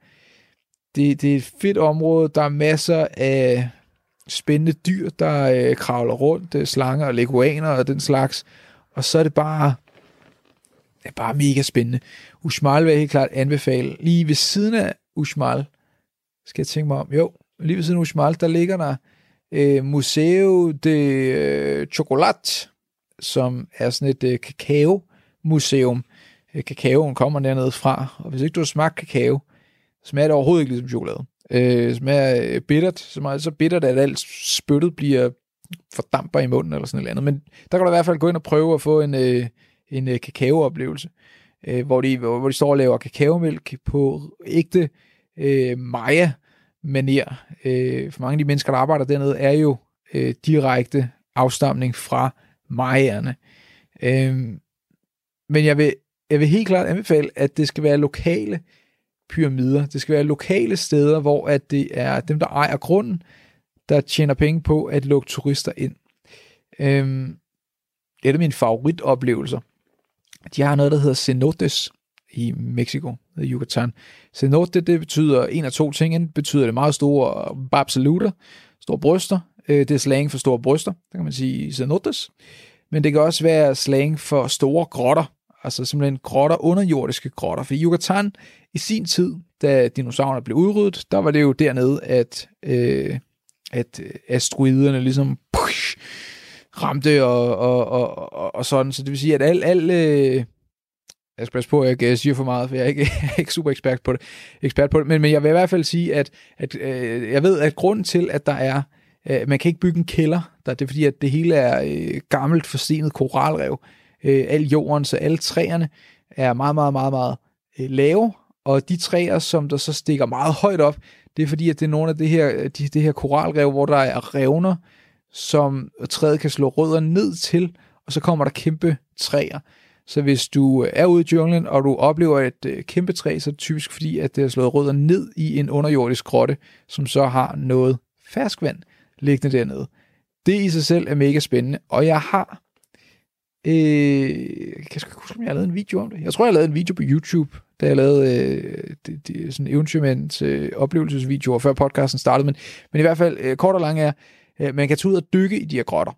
Det, det er et fedt område. Der er masser af spændende dyr, der øh, kravler rundt. Øh, slanger og leguaner og den slags. Og så er det bare... Det er bare mega spændende. Ushmal vil jeg helt klart anbefale. Lige ved siden af Ushmal, skal jeg tænke mig om. Jo, lige ved siden af Uxmal, der ligger der øh, Museo de øh, Chocolat, som er sådan et øh, kakao-museum. Øh, kakaoen kommer dernede fra, og hvis ikke du har smagt kakao, smager det overhovedet ikke ligesom chokolade. Øh, smager øh, bittert, så meget så bittert, at alt spyttet bliver fordamper i munden eller sådan noget andet. Men der kan du i hvert fald gå ind og prøve at få en, øh, en øh, kakaooplevelse, øh, hvor, de, hvor, hvor de står og laver kakaomælk på ægte øh, Maya manier. Øh, for mange af de mennesker, der arbejder dernede, er jo øh, direkte afstamning fra Mayaerne. Øh, men jeg vil, jeg vil helt klart anbefale, at det skal være lokale pyramider. Det skal være lokale steder, hvor at det er dem, der ejer grunden, der tjener penge på at lukke turister ind. Øhm, det er af mine favoritoplevelser. De har noget, der hedder cenotes i Mexico, i Yucatan. Cenote, det betyder en af to ting. Enten betyder det meget store øh, babsaluter, store bryster. Øh, det er slang for store bryster, det kan man sige cenotes. Men det kan også være slang for store grotter, altså simpelthen grotter, underjordiske grotter. For Yucatan i sin tid, da dinosaurerne blev udryddet, der var det jo dernede, at, øh, at øh, asteroiderne ligesom push, ramte og, og, og, og, og sådan. Så det vil sige, at al, al øh, jeg skal passe på, at jeg øh, siger for meget, for jeg er ikke, jeg er ikke super ekspert på det, ekspert på det. Men, men jeg vil i hvert fald sige, at, at øh, jeg ved, at grunden til, at der er, øh, man kan ikke bygge en kælder, der, det er fordi, at det hele er øh, gammelt, forstenet koralrev, øh, al jorden, så alle træerne er meget, meget, meget, meget øh, lave, og de træer, som der så stikker meget højt op, det er fordi, at det er nogle af det her, de, det her koralrev, hvor der er revner, som træet kan slå rødder ned til, og så kommer der kæmpe træer. Så hvis du er ude i junglen, og du oplever et øh, kæmpe træ, så er det typisk fordi, at det har slået rødder ned i en underjordisk grotte, som så har noget ferskvand liggende dernede. Det i sig selv er mega spændende, og jeg har Øh, jeg kan ikke huske, om jeg har lavet en video om det. Jeg tror, jeg har lavet en video på YouTube, da jeg lavede øh, det, det, sådan eventyrmænds øh, oplevelsesvideoer, før podcasten startede. Men, men i hvert fald, øh, kort og lang er, øh, man kan tage ud og dykke i de her grotter.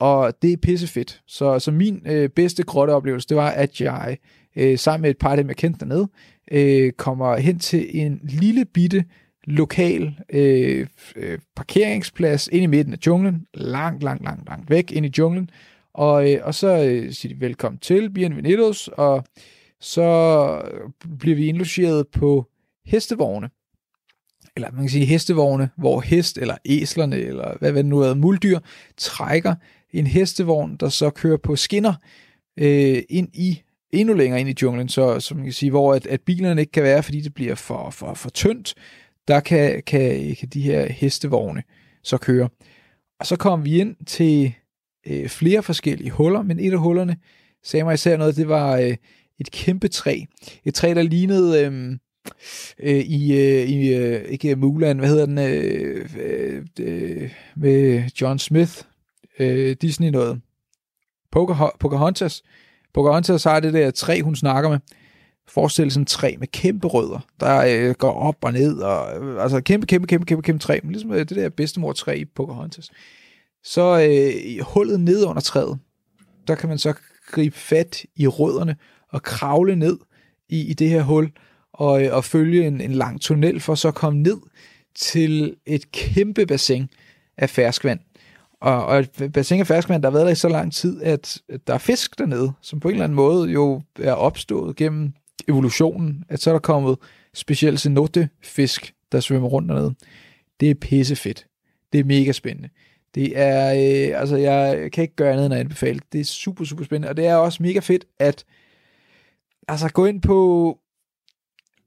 Og det er pissefedt. Så, så min øh, bedste grotteoplevelse, det var, at jeg øh, sammen med et par af dem, jeg kendte dernede, øh, kommer hen til en lille bitte lokal øh, øh, parkeringsplads ind i midten af junglen, langt, langt, langt, langt væk ind i junglen, og, øh, og så øh, siger de velkommen til, bienvenidos, og så bliver vi indlogeret på hestevogne. eller man kan sige hestevogne, hvor hest eller æslerne, eller hvad, hvad det nu er, muldyr, trækker en hestevogn, der så kører på skinner øh, ind i endnu længere ind i junglen, så, som man kan sige, hvor at, at bilerne ikke kan være, fordi det bliver for, for, for tyndt, der kan, kan, kan de her hestevogne så køre. Og så kom vi ind til øh, flere forskellige huller, men et af hullerne sagde mig især noget, det var øh, et kæmpe træ. Et træ, der lignede øh, øh, i, øh, i øh, ikke Mulan, hvad hedder den, øh, øh, øh med John Smith, øh, Disney noget. Pocahontas. Pocahontas har det der træ, hun snakker med. Forestil sådan en træ med kæmpe rødder, der øh, går op og ned, og, øh, altså kæmpe, kæmpe, kæmpe, kæmpe, kæmpe træ, ligesom øh, det der bedstemor træ i Pocahontas. Så øh, hullet ned under træet, der kan man så gribe fat i rødderne og kravle ned i, i det her hul, og, øh, og følge en, en lang tunnel for så at komme ned til et kæmpe bassin af ferskvand. Og, og et bassin af ferskvand, der har været der i så lang tid, at der er fisk dernede, som på en eller anden måde jo er opstået gennem evolutionen, at så er der kommet specielt cenote-fisk, der svømmer rundt dernede. Det er pissefedt. Det er mega spændende. Det er, øh, altså jeg kan ikke gøre andet end at anbefale. Det er super, super spændende, og det er også mega fedt, at altså gå ind på,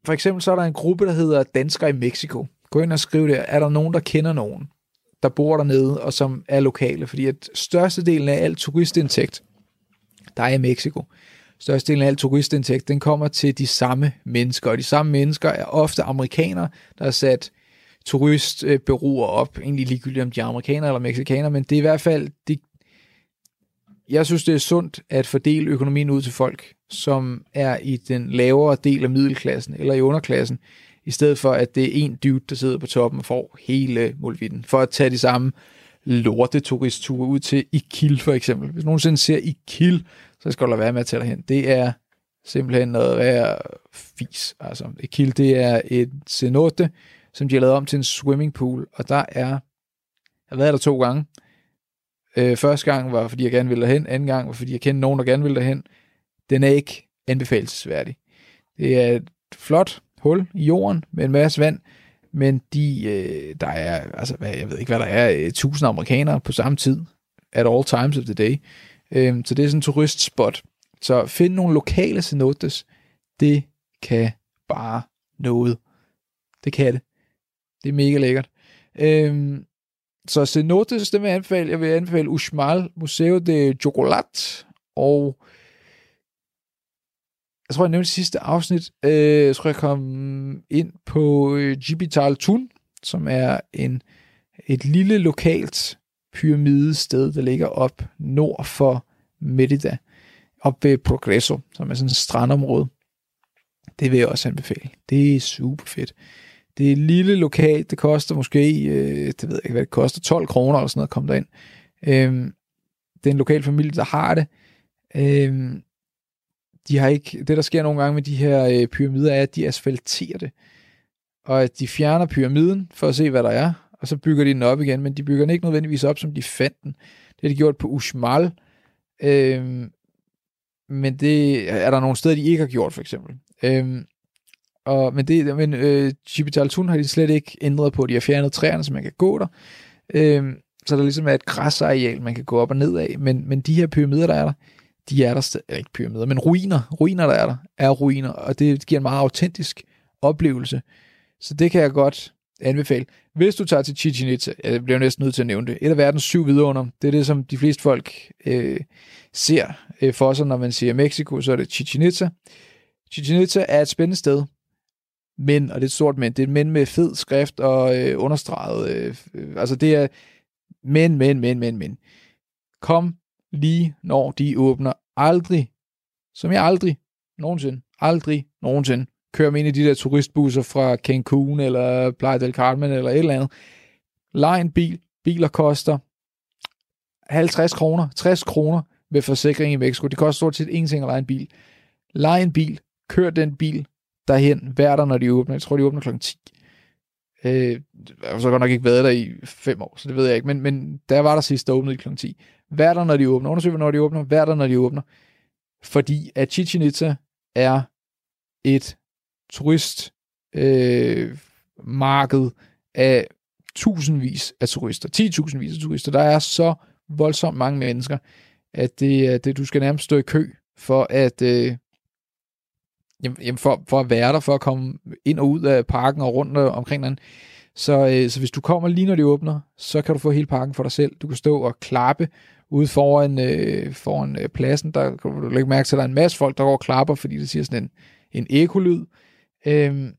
for eksempel så er der en gruppe, der hedder Danskere i Mexico. Gå ind og skriv der, er der nogen, der kender nogen, der bor dernede, og som er lokale, fordi at størstedelen af alt turistindtægt, der er i Mexico, størstedelen af alt turistindtægt, den kommer til de samme mennesker, og de samme mennesker er ofte amerikanere, der har sat turistbyråer op, egentlig ligegyldigt om de er amerikanere eller mexikanere, men det er i hvert fald, de, jeg synes det er sundt at fordele økonomien ud til folk, som er i den lavere del af middelklassen eller i underklassen, i stedet for at det er en dude, der sidder på toppen og får hele mulvitten, for at tage de samme lorte turistture ud til Ikil for eksempel. Hvis nogensinde ser Ikil, så skal du lade være med at tage hen. Det er simpelthen noget værre fis. Altså, Ikil, det er et cenote, som de har lavet om til en swimmingpool, og der er, jeg har været der to gange. Øh, første gang var, fordi jeg gerne ville derhen, anden gang var, fordi jeg kendte nogen, der gerne ville derhen. Den er ikke anbefalesværdig. Det er et flot hul i jorden med en masse vand, men de, øh, der er, altså, hvad, jeg ved ikke, hvad der er, øh, tusind amerikanere på samme tid, at all times of the day. Øh, så det er sådan en turistspot. Så find nogle lokale cenotes, det kan bare noget. Det kan det. Det er mega lækkert. Øh, så cenotes, det vil jeg anbefale. Jeg vil anbefale Uxmal Museo de Chocolat, og jeg tror, jeg nævnte sidste afsnit, øh, jeg tror, jeg kom ind på øh, Gibital Tun, som er en, et lille lokalt pyramidested, der ligger op nord for Merida, op ved Progreso, som er sådan et strandområde. Det vil jeg også anbefale. Det er super fedt. Det er et lille lokalt, det koster måske, øh, det ved jeg ikke, hvad det koster, 12 kroner eller sådan noget at komme derind. Øh, det er en lokal familie, der har det. Øh, de har ikke, det der sker nogle gange med de her øh, pyramider, er, at de asfalterer det. Og at de fjerner pyramiden for at se, hvad der er, og så bygger de den op igen, men de bygger den ikke nødvendigvis op, som de fandt den. Det har de gjort på Ushmal, øh, men det er der nogle steder, de ikke har gjort, for eksempel. Øh, og, men det, men øh, Tun har de slet ikke ændret på. De har fjernet træerne, så man kan gå der. Øh, så der ligesom er et græsareal, man kan gå op og ned af. Men, men de her pyramider, der er der, de er der stadig, ikke pyramider, men ruiner, ruiner der er der, er ruiner, og det giver en meget autentisk oplevelse. Så det kan jeg godt anbefale. Hvis du tager til Chichen Itza, jeg bliver næsten nødt til at nævne det, et af verdens syv vidunder, det er det, som de fleste folk øh, ser øh, for sig, når man siger Mexico, så er det Chichen Itza. Chichen Itza er et spændende sted, men, og det er et stort men, det er et men med fed skrift og øh, understreget, øh, øh, altså det er men, men, men, men, men. Kom lige når de åbner. Aldrig, som jeg aldrig, nogensinde, aldrig, nogensinde, kører med ind i de der turistbusser fra Cancun eller Playa del Carmen eller et eller andet. Lej en bil. Biler koster 50 kroner, 60 kroner ved forsikring i Mexico. Det koster stort set ingenting at lege en bil. Lej en bil. Kør den bil derhen hver der, når de åbner. Jeg tror, de åbner klokken 10. Øh, jeg har så godt nok ikke været der i fem år, så det ved jeg ikke. Men, men der var der sidst, der åbnede klokken 10. Hver der, når de åbner. Undersøg, når de åbner. Hvad der, når de åbner. Fordi at Chichen Itza er et turist øh, marked af tusindvis af turister, 10.000 af turister. Der er så voldsomt mange mennesker, at det, det, du skal nærmest stå i kø for at, øh, jamen, for, for at være der, for at komme ind og ud af parken og rundt øh, omkring den. Så, øh, så hvis du kommer lige når de åbner, så kan du få hele parken for dig selv. Du kan stå og klappe ude foran, øh, foran øh, pladsen. Der kan du lægge mærke til, at der er en masse folk, der går og klapper, fordi det siger sådan en, en ekolyd. Øhm,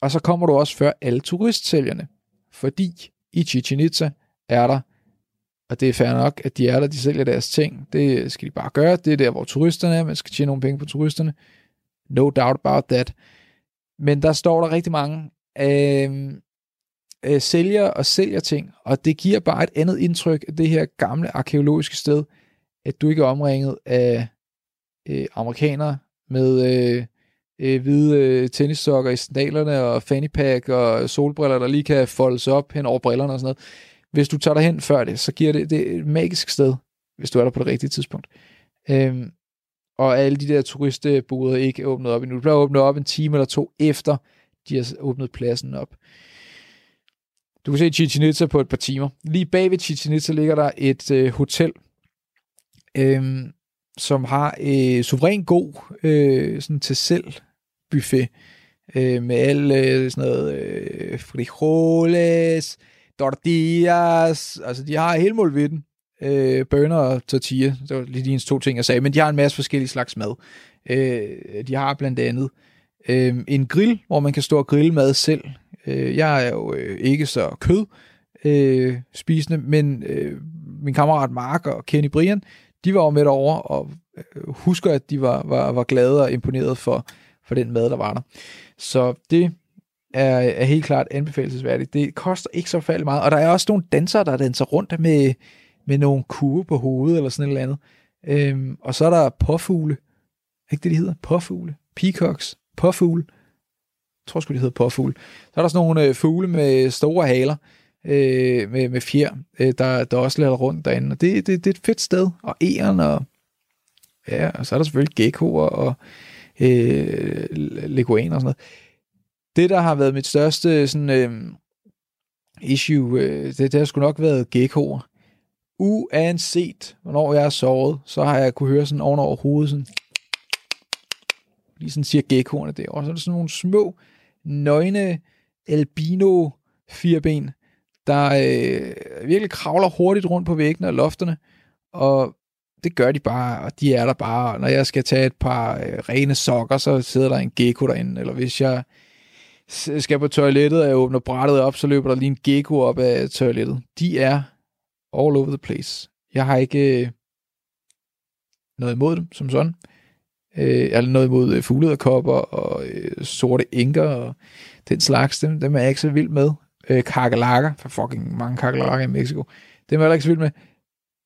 og så kommer du også før alle turistsælgerne. Fordi i Chichen Itza er der, og det er fair nok, at de er der, de sælger deres ting. Det skal de bare gøre. Det er der, hvor turisterne er. Man skal tjene nogle penge på turisterne. No doubt about that. Men der står der rigtig mange øh, øh, sælger og sælger ting, og det giver bare et andet indtryk af det her gamle arkeologiske sted, at du ikke er omringet af øh, amerikanere med øh, øh, hvide øh, tennissokker i sandalerne og fanny pack og solbriller, der lige kan foldes op hen over brillerne og sådan noget. Hvis du tager dig hen før det, så giver det, det et magisk sted, hvis du er der på det rigtige tidspunkt. Øhm, og alle de der turistboder ikke er åbnet op endnu. Det bliver åbnet op en time eller to efter, de har åbnet pladsen op. Du kan se Chichen Itza på et par timer. Lige bag ved Chichen Itza ligger der et øh, hotel, øh, som har øh, suveræn god øh, sådan til selv buffet øh, med alle øh, sådan noget øh, frijoles, tortillas, altså de har hele målvitten. Øh, bønner og tortilla, det var lige de to ting, jeg sagde, men de har en masse forskellige slags mad. Øh, de har blandt andet øh, en grill, hvor man kan stå og grille mad selv. Øh, jeg er jo øh, ikke så kød øh, spisende, men øh, min kammerat Mark og Kenny Brian, de var jo med over og øh, husker, at de var, var, var glade og imponeret for, for den mad, der var der. Så det er, er helt klart anbefalesværdigt. Det koster ikke så færdig meget, og der er også nogle dansere, der danser rundt med, med nogle kurve på hovedet eller sådan et eller andet. Øhm, og så er der påfugle. Ikke det, de hedder? Påfugle. Peacocks. Påfugle. Jeg tror sgu, de hedder påfugle. Så er der sådan nogle øh, fugle med store haler, øh, med, med fjer, øh, der, der også lader rundt derinde. Og det, det, det er et fedt sted. Og æren, og, ja, og så er der selvfølgelig geckoer og øh, leguaner og sådan noget. Det, der har været mit største sådan, øh, issue, øh, det, det har sgu nok været geckoer. Uanset, hvornår jeg har sovet, så har jeg kunne høre sådan ovenover hovedet, sådan, lige sådan siger geckoerne der. Og så er der sådan nogle små, nøgne, albino fireben, der øh, virkelig kravler hurtigt rundt på væggene og lofterne, og det gør de bare, og de er der bare. Når jeg skal tage et par øh, rene sokker, så sidder der en gecko derinde, eller hvis jeg skal på toilettet, og jeg åbner brættet op, så løber der lige en gecko op af toilettet. De er all over the place. Jeg har ikke øh, noget imod dem, som sådan. Øh, eller noget imod øh, fuglederkopper og øh, sorte enker og den slags. Dem, dem er jeg ikke så vild med. Øh, kakalakker, for fucking mange kakalakker i Mexico. Dem er jeg ikke så vild med.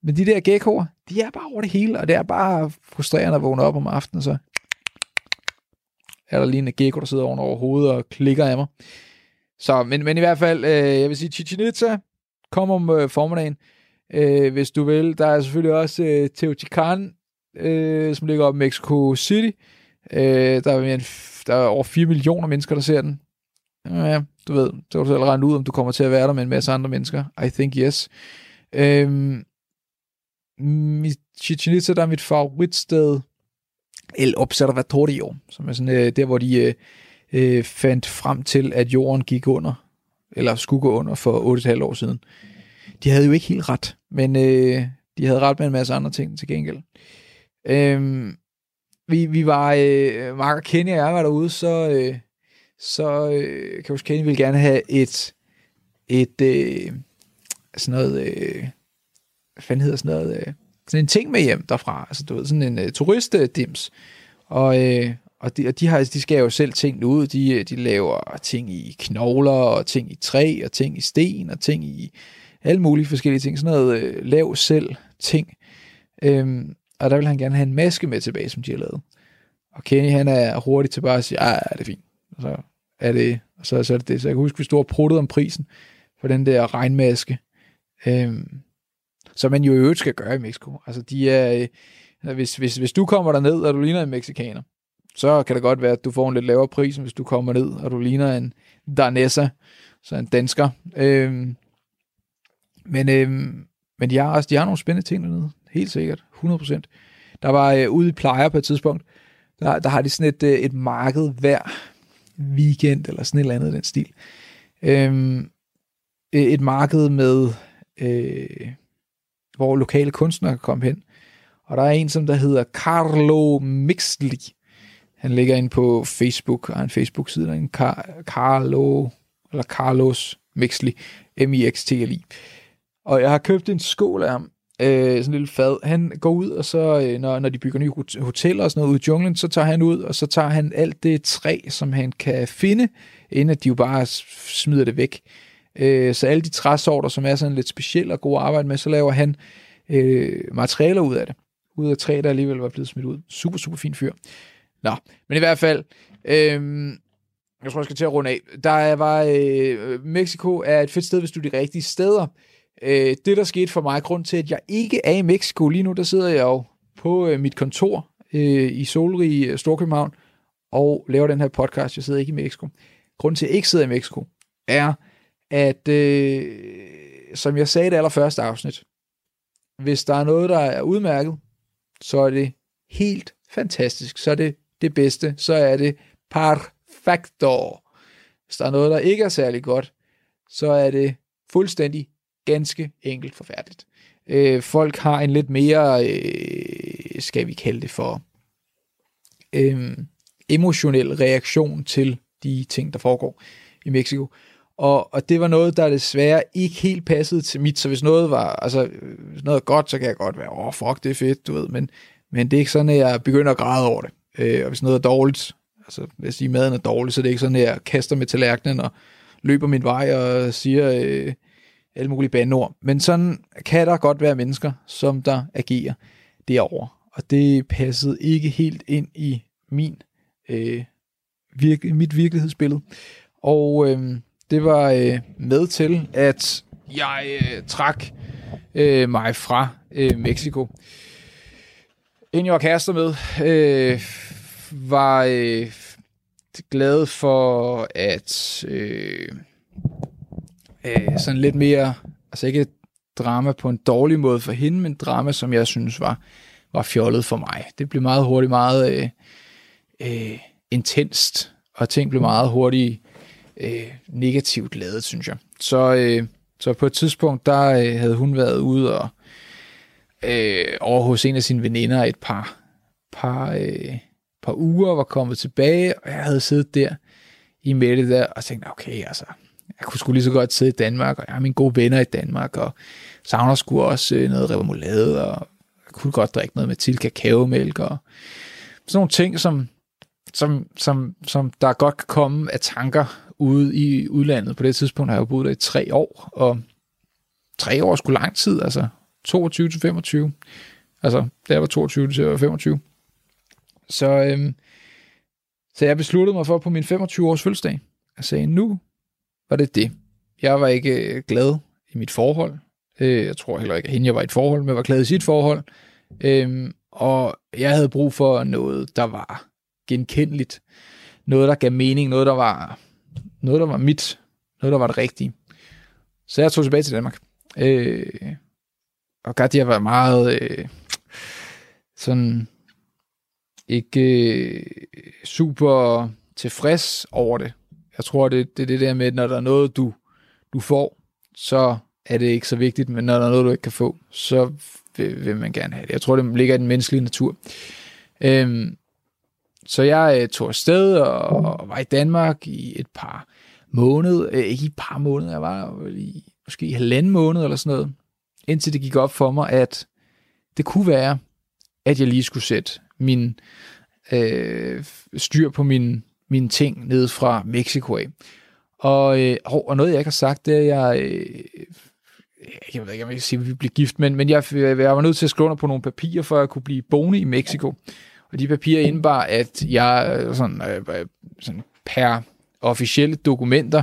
Men de der geckoer, de er bare over det hele, og det er bare frustrerende at vågne op om aftenen, så er der lige en gecko, der sidder oven over hovedet og klikker af mig. Så, men, men i hvert fald, øh, jeg vil sige, Chichen Itza, kom om øh, formiddagen, øh, hvis du vil. Der er selvfølgelig også øh, Teotihuacan, øh, som ligger oppe i Mexico City. Øh, der, er mere end, der er over 4 millioner mennesker, der ser den. Ja, du ved, så kan du selv regne ud, om du kommer til at være der med en masse andre mennesker. I think yes. Øhm, Chichen Itza, der er mit favoritsted, El Observatorio, som er sådan øh, der, hvor de øh, øh, fandt frem til, at jorden gik under, eller skulle gå under for 8,5 år siden. De havde jo ikke helt ret, men øh, de havde ret med en masse andre ting til gengæld. Øh, vi, vi var, øh, Mark og Kenny og jeg var derude, så, øh, så øh, kan jeg huske, Kenny ville gerne have et, et øh, sådan noget, øh, hvad fanden hedder sådan noget, øh, sådan en ting med hjem derfra. Altså, du ved, sådan en øh, turistdims. Og, øh, og, de, og de, har, de skal jo selv ting ud. De, øh, de laver ting i knogler, og ting i træ, og ting i sten, og ting i alle mulige forskellige ting. Sådan noget øh, lav selv ting. Øhm, og der vil han gerne have en maske med tilbage, som de har lavet. Og Kenny, han er hurtig til bare at sige, ja, det er fint. Og så er det, og så, så er det det. Så jeg kan huske, vi stod og pruttede om prisen for den der regnmaske. Øhm, som man jo i øvrigt skal gøre i Mexico. Altså, de er, øh, hvis, hvis, hvis du kommer derned, og du ligner en mexikaner, så kan det godt være, at du får en lidt lavere pris, hvis du kommer ned, og du ligner en Danessa, så en dansker. Øhm, men, øh, men de har, altså, de har nogle spændende ting dernede, helt sikkert, 100%. Der var øh, ude i plejer på et tidspunkt, der, der har de sådan et, øh, et marked hver weekend, eller sådan et eller andet den stil. Øhm, øh, et marked med, øh, hvor lokale kunstnere kan komme hen. Og der er en, som der hedder Carlo Mixli. Han ligger ind på Facebook, og har en Facebook-side, der er en Car- Carlo, eller Carlos Mixli, M-I-X-T-L-I. Og jeg har købt en skål af ham, øh, sådan en lille fad. Han går ud, og så, øh, når, når de bygger nye hoteller og sådan noget ude i junglen, så tager han ud, og så tager han alt det træ, som han kan finde, inden at de jo bare smider det væk. Øh, så alle de træsorter, som er sådan lidt specielle og gode at arbejde med, så laver han øh, materialer ud af det. Ud af træ, der alligevel var blevet smidt ud. Super, super fin fyr. Nå, men i hvert fald, øh, jeg tror, jeg skal til at runde af. Der var, øh, Mexico er et fedt sted, hvis du er de rigtige steder. Øh, det, der skete for mig, grund til, at jeg ikke er i Mexico lige nu, der sidder jeg jo på øh, mit kontor øh, i solrige øh, Storkøbenhavn og laver den her podcast. Jeg sidder ikke i Mexico. Grunden til, at jeg ikke sidder i Mexico, er, at øh, som jeg sagde i det allerførste afsnit, hvis der er noget, der er udmærket, så er det helt fantastisk. Så er det det bedste. Så er det perfecto. Hvis der er noget, der ikke er særlig godt, så er det fuldstændig ganske enkelt forfærdeligt. Øh, folk har en lidt mere, øh, skal vi kalde det for, øh, emotionel reaktion til de ting, der foregår i Mexico. Og, og det var noget, der desværre ikke helt passede til mit, så hvis noget var, altså, hvis noget er godt, så kan jeg godt være, åh, oh, fuck, det er fedt, du ved, men, men det er ikke sådan, at jeg begynder at græde over det. Øh, og hvis noget er dårligt, altså, hvis sige, maden er dårlig, så det er ikke sådan, at jeg kaster med tallerkenen og løber min vej og siger øh, alle mulige bandeord. Men sådan kan der godt være mennesker, som der agerer derovre. Og det passede ikke helt ind i min, øh, virke, mit virkelighedsbillede. Og øh, det var øh, med til, at jeg øh, trak øh, mig fra øh, Mexico. En jeg var kærester med, øh, var øh, glad for at øh, øh, sådan lidt mere, altså ikke drama på en dårlig måde for hende, men drama, som jeg synes var, var fjollet for mig. Det blev meget hurtigt meget øh, øh, intenst, og ting blev meget hurtigt øh, negativt lavet, synes jeg. Så, øh, så på et tidspunkt, der øh, havde hun været ude og øh, over hos en af sine veninder et par, par, øh, par uger, var kommet tilbage, og jeg havde siddet der i Mette der, og tænkt, okay, altså, jeg kunne sgu lige så godt sidde i Danmark, og jeg har mine gode venner i Danmark, og savner sgu også øh, noget remoulade, og jeg kunne godt drikke noget med til kakaomælk, og sådan nogle ting, som, som, som, som der godt kan komme af tanker ude i udlandet. På det tidspunkt har jeg jo boet der i tre år, og tre år er sgu lang tid, altså 22 til 25. Altså, da jeg var 22 til 25. Så, øhm, så jeg besluttede mig for på min 25 års fødselsdag. Jeg sagde, nu var det det. Jeg var ikke øh, glad i mit forhold. Øh, jeg tror heller ikke, at hende jeg var i et forhold, men var glad i sit forhold. Øhm, og jeg havde brug for noget, der var genkendeligt. Noget, der gav mening. Noget, der var, noget, der var mit. Noget, der var det rigtige. Så jeg tog tilbage til Danmark. Øh, og Katja var meget øh, sådan ikke øh, super tilfreds over det. Jeg tror, det, det er det der med, at når der er noget, du, du får, så er det ikke så vigtigt, men når der er noget, du ikke kan få, så vil, vil man gerne have det. Jeg tror, det ligger i den menneskelige natur. Øhm, så jeg øh, tog afsted og, og var i Danmark i et par måneder, øh, ikke i et par måneder, jeg var i måske i halvanden måned eller sådan noget, indtil det gik op for mig, at det kunne være, at jeg lige skulle sætte min øh, styr på min, mine ting ned fra Mexico af. Og, øh, og noget, jeg ikke har sagt, det er, at jeg... Øh, øh, jeg ved ikke, om jeg kan sige, at vi blev gift, men, men jeg, øh, jeg var nødt til at skrive under på nogle papirer, for at kunne blive boende i Mexico. Og de papirer indebar, at jeg øh, sådan, øh, sådan per officielle dokumenter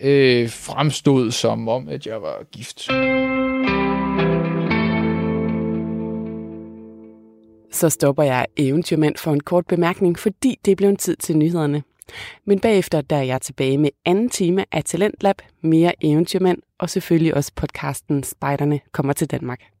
øh, fremstod som om, at jeg var gift. Så stopper jeg Eventyrmand for en kort bemærkning, fordi det blev en tid til nyhederne. Men bagefter der er jeg tilbage med anden time af Talentlab, mere Eventyrmand og selvfølgelig også podcasten Spejderne kommer til Danmark.